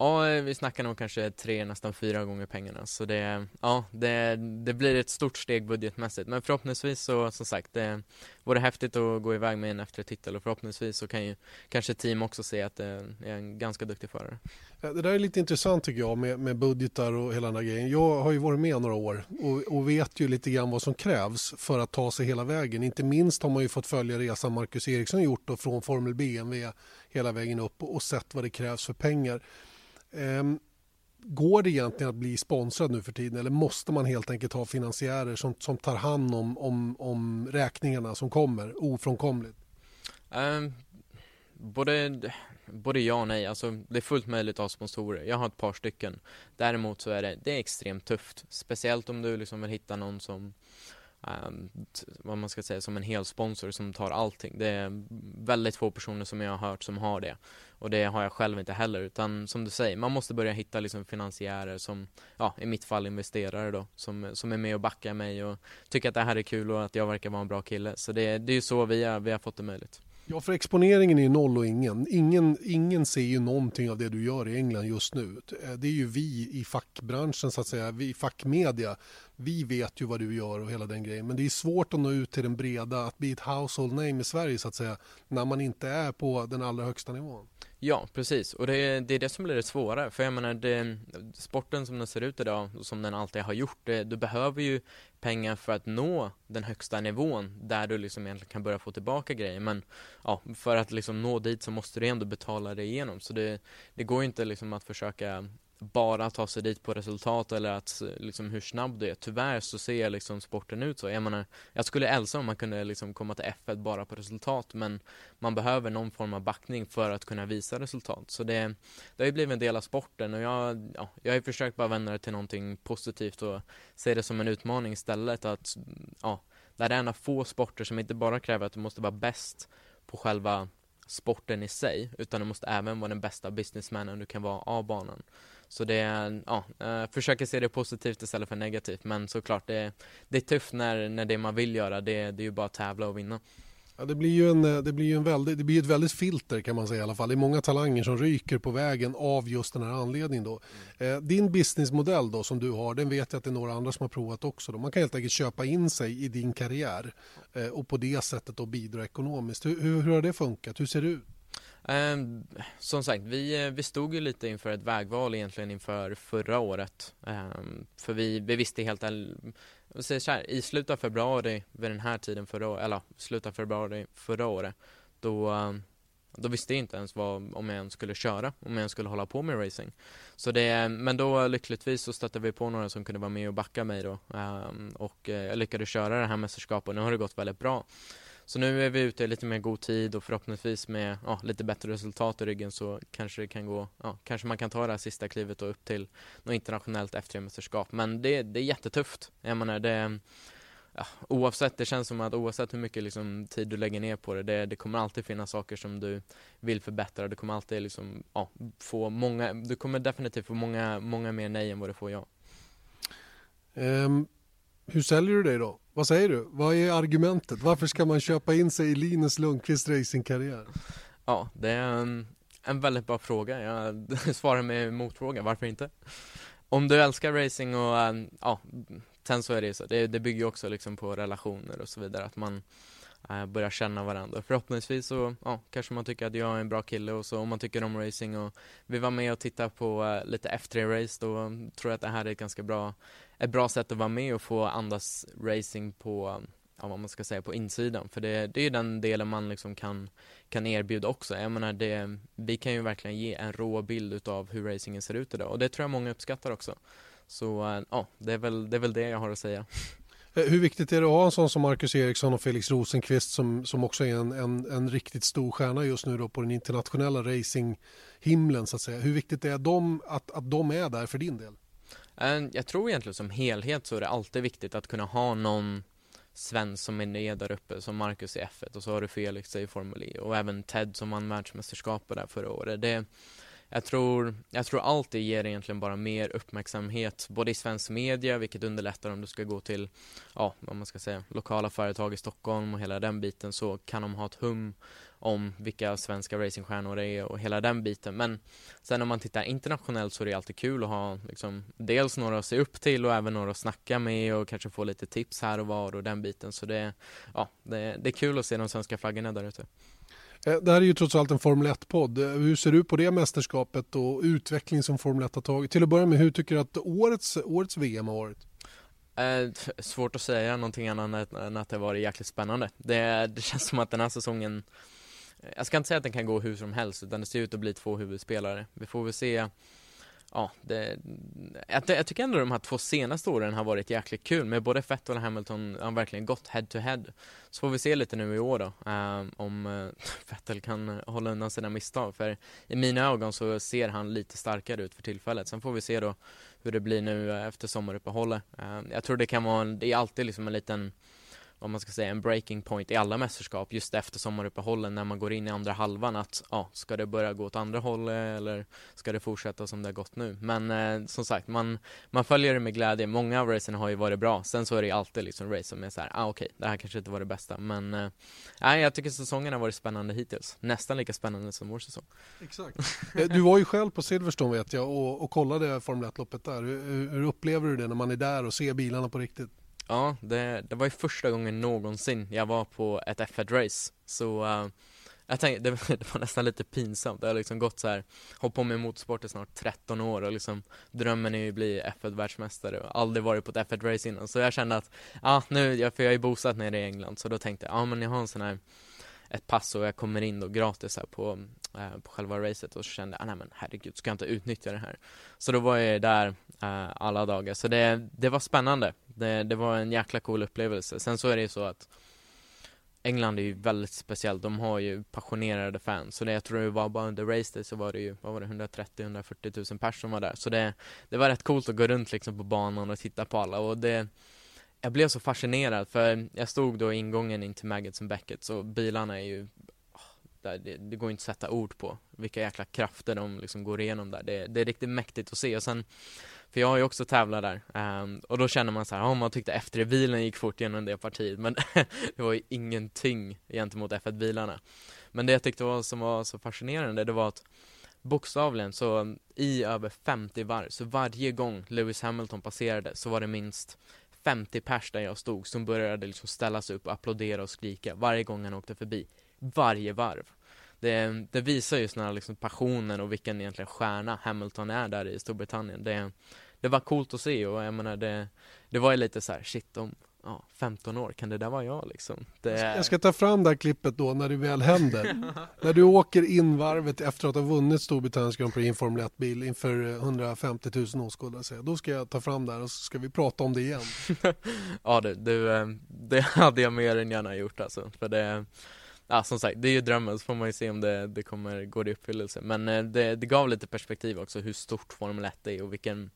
Ja, eh, vi snackar nog kanske tre, nästan fyra gånger pengarna. Så det, ja, det, det blir ett stort steg budgetmässigt. Men förhoppningsvis så, som sagt, det vore häftigt att gå iväg med en efter titel och förhoppningsvis så kan ju kanske team också se att eh, det är en ganska duktig förare. Det där är lite intressant tycker jag med, med budgetar och hela den här grejen. Jag har ju varit med några år och, och, vet ju lite grann vad som krävs för att ta sig hela vägen. Inte minst har man ju fått följa resan Marcus Eriksson gjort då, från Formel BMW hela vägen upp och, och sett vad det krävs för pengar. Ehm, går det egentligen att bli sponsrad nu för tiden eller måste man helt enkelt ha finansiärer som, som tar hand om, om, om räkningarna som kommer ofrånkomligt? Um, både, både ja och nej. Alltså, det är fullt möjligt att ha sponsorer. Jag har ett par stycken. Däremot så är det, det är extremt tufft. Speciellt om du liksom vill hitta någon som Ehm, vad man ska säga som en hel sponsor som tar allting. Det är väldigt få personer som jag har hört som har det. Och det har jag själv inte heller, utan som du säger, man måste börja hitta liksom finansiärer som, ja, i mitt fall investerare då, som, som är med och backar mig och tycker att det här är kul och att jag verkar vara en bra kille. Så det, det är ju så vi har, vi har fått det möjligt. Ja, för exponeringen är noll och ingen. ingen. Ingen ser ju någonting av det du gör i England just nu. Det är ju vi i fackbranschen, så att säga, vi i fackmedia. Vi vet ju vad du gör och hela den grejen. Men det är svårt att nå ut till den breda, att bli ett household name i Sverige, så att säga, när man inte är på den allra högsta nivån. Ja, precis. Och det är, det är det som blir det svåra. För jag menar, det, sporten som den ser ut idag, som den alltid har gjort, det, du behöver ju pengar för att nå den högsta nivån, där du liksom egentligen kan börja få tillbaka grejer. Men ja, för att liksom nå dit så måste du ändå betala det igenom. Så det, det går inte liksom att försöka bara ta sig dit på resultat eller att eh, liksom hur snabb du är. Tyvärr så ser liksom sporten ut så. Jag menar, jag skulle älska om man kunde liksom komma till F1 bara på resultat men man behöver någon form av backning för att kunna visa resultat. Så det, det har ju blivit en del av sporten och jag, ja, jag har ju försökt bara vända det till någonting positivt och se det som en utmaning istället att, ja, det är en av få sporter som inte bara kräver att du måste vara bäst på själva sporten i sig utan du måste även vara den bästa businessmannen du kan vara av banan. Så det är, ja, uh, försöker se det positivt istället för negativt men såklart det, det är tufft när, när det man vill göra det, det är ju bara att tävla och vinna. Ja, det blir ju, en, det blir en väldigt, det blir ett väldigt filter kan man säga i alla fall. Det är många talanger som ryker på vägen av just den här anledningen. Då. Mm. Eh, din businessmodell då som du har, den vet jag att det är några andra som har provat också. Då. Man kan helt enkelt köpa in sig i din karriär eh, och på det sättet då bidra ekonomiskt. Hur, hur, hur har det funkat? Hur ser det ut? Um, som sagt, vi, vi stod ju lite inför ett vägval egentligen inför förra året. Um, för vi, vi visste helt jag säger så här, i slutet av februari vid den här tiden förra året, eller slutet av februari förra året, då, då visste jag inte ens vad, om jag ens skulle köra, om jag ens skulle hålla på med racing. Så det, men då lyckligtvis så stötte vi på några som kunde vara med och backa mig då ehm, och eh, jag lyckades köra det här mästerskapet och nu har det gått väldigt bra. Så nu är vi ute i lite mer god tid och förhoppningsvis med ja, lite bättre resultat i ryggen så kanske det kan gå, ja, kanske man kan ta det här sista klivet och upp till något internationellt F3-mästerskap. Men det, det är jättetufft. Jag menar, det, ja, oavsett, det känns som att oavsett hur mycket liksom, tid du lägger ner på det, det, det kommer alltid finnas saker som du vill förbättra. Du kommer alltid liksom, ja, få många, du kommer definitivt få många, många mer nej än vad du får ja. Um hur säljer du dig då? Vad säger du? Vad är argumentet? Varför ska man köpa in sig i Linus Lundqvists racingkarriär? Ja, det är en, en väldigt bra fråga. Jag svarar med motfråga, varför inte? Om du älskar racing och eh, ja, sen så är det ju så, det, det bygger ju också liksom på relationer och så vidare, att man äh, börjar känna varandra. Förhoppningsvis så, ja, kanske man tycker att jag är en bra kille och så om man tycker om racing och vill vara med och titta på äh, lite F3-race då tror jag att det här är ett ganska bra, ett bra sätt att vara med och få andas racing på ja, vad man ska säga, på insidan. För det, det är ju den delen man liksom kan, kan erbjuda också. Jag menar, det, vi kan ju verkligen ge en rå bild utav hur racingen ser ut idag och det tror jag många uppskattar också. Så eh, ja, det är, väl, det är väl det jag har att säga. Eh, hur viktigt är det att ha en sån som Marcus Eriksson och Felix Rosenqvist som, som också är en, en, en riktigt stor stjärna just nu då på den internationella racinghimlen så att säga. Hur viktigt är de att, att de är där för din del? Ehm, jag tror egentligen som helhet så är det alltid viktigt att kunna ha någon svensk som är med där uppe, som Marcus i F1 och så har du Felix i Formel E och även Ted som vann världsmästerskapet där förra året. Det, jag, tror, jag tror allt det ger egentligen bara mer uppmärksamhet, både i svensk media, vilket underlättar om du ska gå till, ja, vad man ska säga, lokala företag i Stockholm och hela den biten så kan de ha ett hum om vilka svenska racingstjärnor det är och hela den biten. Men sen om man tittar internationellt så är det alltid kul att ha liksom, dels några att se upp till och även några att snacka med och kanske få lite tips här och var och den biten. Så det, ja, det, det är kul att se de svenska flaggorna där ute. Eh, Det här är ju trots allt en Formel 1-podd. Eh, Hur ser du på det mästerskapet och utveckling som Formel 1 har tagit? Till att börja med, hur tycker du att årets, årets VM har varit? Eh, svårt att säga någonting annat än att det har varit jäkligt spännande. Det, det känns som att den här säsongen jag ska inte säga att den kan gå hur som helst utan det ser ut att bli två huvudspelare. Vi får väl se Ja, det, jag, jag tycker ändå de här två senaste åren har varit jäkligt kul med både Vettel och Hamilton har verkligen gått head to head. Så får vi se lite nu i år då eh, om eh, Vettel kan hålla undan sina misstag för i mina ögon så ser han lite starkare ut för tillfället. Sen får vi se då hur det blir nu efter sommaruppehållet. Eh, jag tror det kan vara, en, det är alltid liksom en liten vad man ska säga, en breaking point i alla mästerskap just efter sommaruppehållen när man går in i andra halvan att ja, ska det börja gå åt andra hållet eller ska det fortsätta som det har gått nu? Men eh, som sagt, man, man följer det med glädje. Många av racen har ju varit bra. Sen så är det ju alltid liksom race som är så här, ah, okej, det här kanske inte var det bästa, men eh, jag tycker säsongen har varit spännande hittills. Nästan lika spännande som vår säsong. Exakt. Eh, Du var ju själv på Silverstone vet jag och, och kollade Formel 1-loppet där. Hur- hur upplever du det när man är där och ser bilarna på riktigt? Ja, det, det var ju första gången någonsin jag var på ett F1-race. Så uh, jag tänkte, det, det var nästan lite pinsamt. Jag har liksom gått så här, hållit på med motorsport i snart 13 år och liksom drömmen är ju att bli F1-världsmästare och aldrig varit på ett F1-race innan. Så jag kände att, ja nu, för jag är bosatt nere i England, så då tänkte jag, ja men jag har en sån här ett pass och jag kommer in då gratis här på, eh, på själva racet och så kände jag, ah, nej men herregud, ska jag inte utnyttja det här? Så då var jag där eh, alla dagar, så det, det var spännande. Det, det var en jäkla cool upplevelse. Sen så är det ju så att England är ju väldigt speciellt, de har ju passionerade fans, så det, jag tror det var bara under race day så var det ju, vad var det, 130-140 tusen personer som var där, så det, det var rätt coolt att gå runt liksom på banan och titta på alla och det jag blev så fascinerad för jag stod då i ingången in till Maggots and Beckett och bilarna är ju där, det, det går inte att sätta ord på vilka jäkla krafter de liksom går igenom där. Det, det är riktigt mäktigt att se och sen för jag har ju också tävlat där um, och då känner man så här, ja man tyckte efter bilen gick fort genom det partiet men det var ju ingenting gentemot F1-bilarna. Men det jag tyckte var, som var så fascinerande det var att bokstavligen så i över 50 varv, så varje gång Lewis Hamilton passerade så var det minst 50 pers där jag stod som började liksom ställa sig upp och applådera och skrika varje gång han åkte förbi. Varje varv. Det, det visar just den här liksom passionen och vilken egentligen stjärna Hamilton är där i Storbritannien. Det, det var coolt att se och jag menar det, det var ju lite så här, shit om ja, 15 år, kan det där vara jag liksom? Det, Jag ska ta fram det här klippet då när det väl händer. när du åker in varvet efter att ha vunnit Storbritanniens Grand Prix i en Formel 1-bil inför eh, 150 000 åskådare. Då ska jag ta fram det här och så ska vi prata om det igen. ja du, du, eh, det hade jag mer än gärna gjort alltså, för det Ja som sagt, det är ju drömmen så får man ju se om det, det kommer gå i uppfyllelse Men eh, det, det gav lite perspektiv också hur stort Formel 1 är och vilken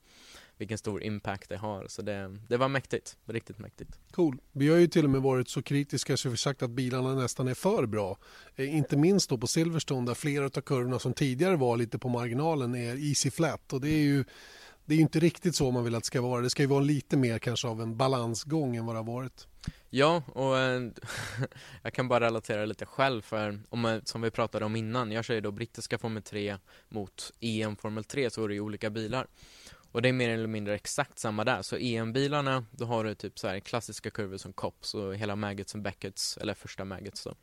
vilken stor impact det har. Så det, det var mäktigt, riktigt mäktigt. Cool. Vi har ju till och med varit så kritiska så vi sagt att bilarna nästan är för bra. Eh, inte minst då på Silverstone där flera av kurvorna som tidigare var lite på marginalen är easy flat och det är ju det är ju inte riktigt så man vill att det ska vara. Det ska ju vara lite mer kanske av en balansgång än vad det har varit. Ja, och eh, jag kan bara relatera lite själv för om man, som vi pratade om innan, jag kör ju då brittiska Formel 3 mot EM Formel 3 så är det ju olika bilar. Och det är mer eller mindre exakt samma där. Så EM-bilarna, då har du typ så här klassiska kurvor som Cops och hela Maggots och Beckets, eller första Maggots då.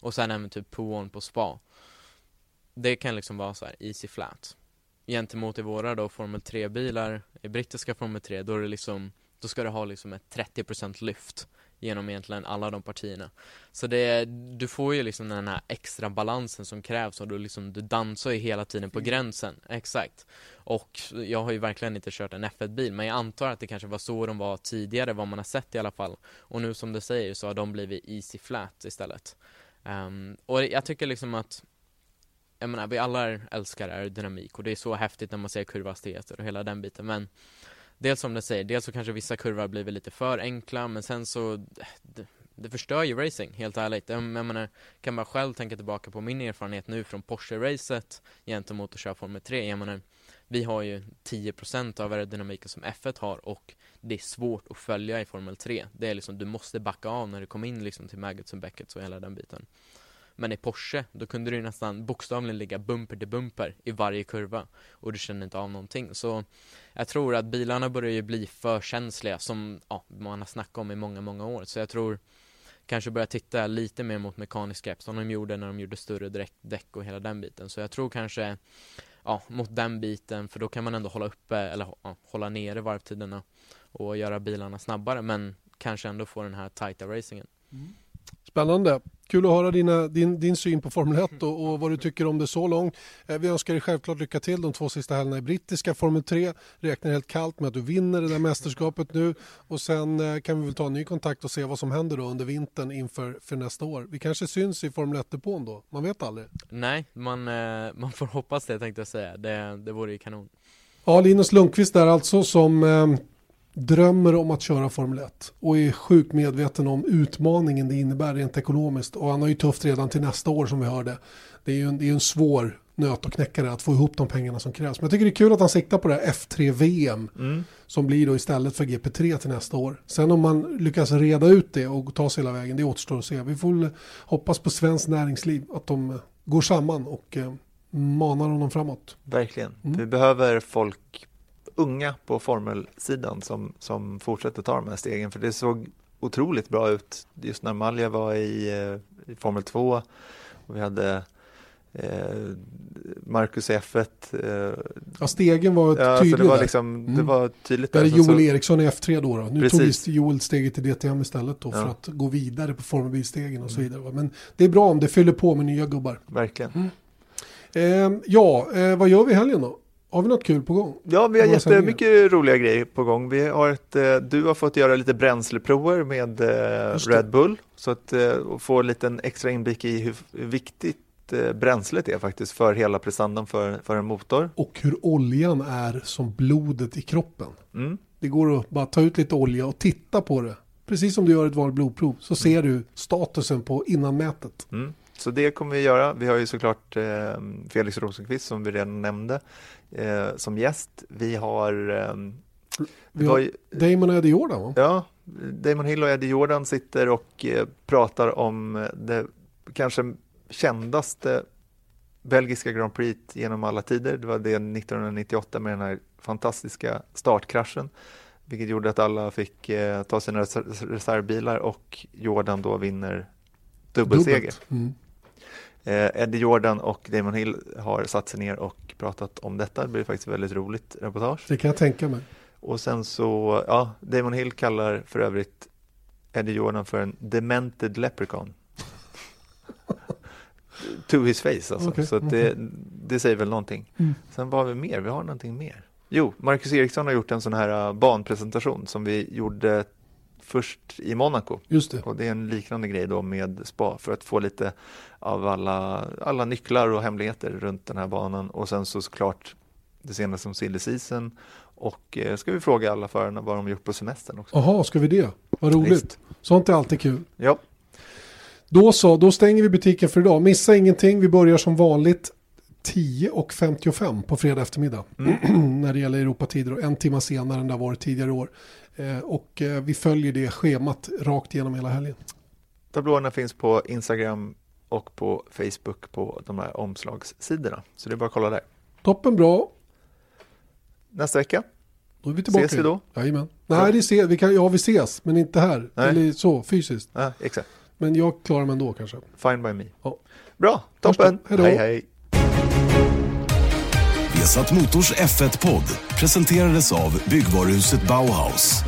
Och sen även typ Pouon på Spa. Det kan liksom vara så här easy flat. Gentemot i våra då Formel 3-bilar, i brittiska Formel 3, då är det liksom, då ska du ha liksom ett 30% lyft genom egentligen alla de partierna. Så det, du får ju liksom den här extra balansen som krävs och du liksom, du dansar ju hela tiden på gränsen. Exakt. Och jag har ju verkligen inte kört en F1-bil, men jag antar att det kanske var så de var tidigare, vad man har sett i alla fall. Och nu som du säger så har de blivit easy flat istället. Um, och jag tycker liksom att jag menar, vi alla älskar aerodynamik och det är så häftigt när man ser kurvhastigheter och hela den biten, men dels som du säger, dels så kanske vissa kurvor blivit lite för enkla men sen så det, det förstör ju racing, helt ärligt. Jag menar, kan bara själv tänka tillbaka på min erfarenhet nu från Porsche-racet gentemot att köra Formel 3. Jag menar, vi har ju 10% av aerodynamiken som F1 har och det är svårt att följa i Formel 3. Det är liksom, du måste backa av när du kommer in liksom till Maggots och Beckets och hela den biten. Men i Porsche, då kunde du nästan bokstavligen ligga bumper till bumper i varje kurva och du kände inte av någonting. Så jag tror att bilarna börjar ju bli för känsliga som ja, man har snackat om i många, många år. Så jag tror kanske börja titta lite mer mot mekanisk grepp som de gjorde när de gjorde större däck och hela den biten. Så jag tror kanske ja, mot den biten för då kan man ändå hålla uppe eller ja, hålla nere varvtiderna och göra bilarna snabbare men kanske ändå få den här tajta racingen. Mm. Spännande. Kul att höra dina, din, din syn på Formel 1 och, och vad du tycker om det så långt. Eh, vi önskar dig självklart lycka till de två sista helgerna i brittiska Formel 3. Räknar helt kallt med att du vinner det där mästerskapet nu och sen eh, kan vi väl ta en ny kontakt och se vad som händer då under vintern inför för nästa år. Vi kanske syns i Formel 1-depån då, man vet aldrig. Nej, man, eh, man får hoppas det tänkte jag säga. Det, det vore ju kanon. Ja, Linus Lundqvist där alltså som drömmer om att köra Formel 1 och är sjukt medveten om utmaningen det innebär rent ekonomiskt. Och han har ju tufft redan till nästa år som vi hörde. Det är ju en, det är en svår nöt att knäcka det, att få ihop de pengarna som krävs. Men jag tycker det är kul att han siktar på det här F3-VM mm. som blir då istället för GP3 till nästa år. Sen om man lyckas reda ut det och ta sig hela vägen, det återstår att se. Vi får hoppas på svenskt näringsliv, att de går samman och eh, manar honom framåt. Verkligen. Mm. Vi behöver folk unga på formelsidan som, som fortsätter ta de här stegen för det såg otroligt bra ut just när Malja var i, eh, i Formel 2 och vi hade eh, Marcus F1 eh, Ja stegen var ja, tydlig det var, liksom, mm. det var tydligt där. Där är Joel Eriksson i F3 då, då. Nu Precis. tog Joel steget till DTM istället då ja. för att gå vidare på formelbilstegen och så mm. vidare. Men det är bra om det fyller på med nya gubbar. Verkligen. Mm. Eh, ja, eh, vad gör vi helgen då? Har vi något kul på gång? Ja, vi har jättemycket roliga grejer på gång. Vi har ett, eh, du har fått göra lite bränsleprover med eh, Red Bull så att eh, få en liten extra inblick i hur viktigt bränslet är faktiskt för hela prestandan för, för en motor. Och hur oljan är som blodet i kroppen. Mm. Det går att bara ta ut lite olja och titta på det. Precis som du gör ett vanligt blodprov så ser mm. du statusen på innanmätet. Mm. Så det kommer vi göra. Vi har ju såklart eh, Felix Rosenqvist som vi redan nämnde eh, som gäst. Vi har, eh, vi har Damon och Eddie Jordan va? Ja, Damon Hill och Eddie Jordan sitter och eh, pratar om det kanske kändaste belgiska Grand Prix genom alla tider. Det var det 1998 med den här fantastiska startkraschen vilket gjorde att alla fick eh, ta sina reservbilar och Jordan då vinner dubbelseger. Mm. Eh, Eddie Jordan och Damon Hill har satt sig ner och pratat om detta. Det blir faktiskt ett väldigt roligt reportage. Det kan jag tänka mig. Och sen så, ja, Damon Hill kallar för övrigt Eddie Jordan för en demented leprechaun. to his face alltså. Okej, Så att det, det säger väl någonting. Mm. Sen vad har vi mer? Vi har någonting mer. Jo, Marcus Eriksson har gjort en sån här uh, banpresentation som vi gjorde först i Monaco. Just det. Och det är en liknande grej då med spa för att få lite av alla, alla nycklar och hemligheter runt den här banan. Och sen så såklart det senaste om silly season. Och eh, ska vi fråga alla förarna vad de gjort på semestern också. Jaha, ska vi det? Vad roligt. Visst. Sånt är alltid kul. Ja, Då så, då stänger vi butiken för idag. Missa ingenting, vi börjar som vanligt 10.55 på fredag eftermiddag. när det gäller Europatider och en timme senare än det har varit tidigare år. Eh, och eh, vi följer det schemat rakt igenom hela helgen. tablåerna finns på Instagram och på Facebook på de här omslagssidorna. Så det är bara att kolla där. Toppen bra, Nästa vecka, då är vi tillbaka. Ses vi då? Jajamän. Nej, det ser, vi kan, ja vi ses, men inte här. Nej. Eller så, fysiskt. ja, exakt, Men jag klarar mig ändå kanske. fine by me. Ja. Bra, toppen, hej hej. Vesat Motors F1-podd presenterades av byggvaruhuset Bauhaus.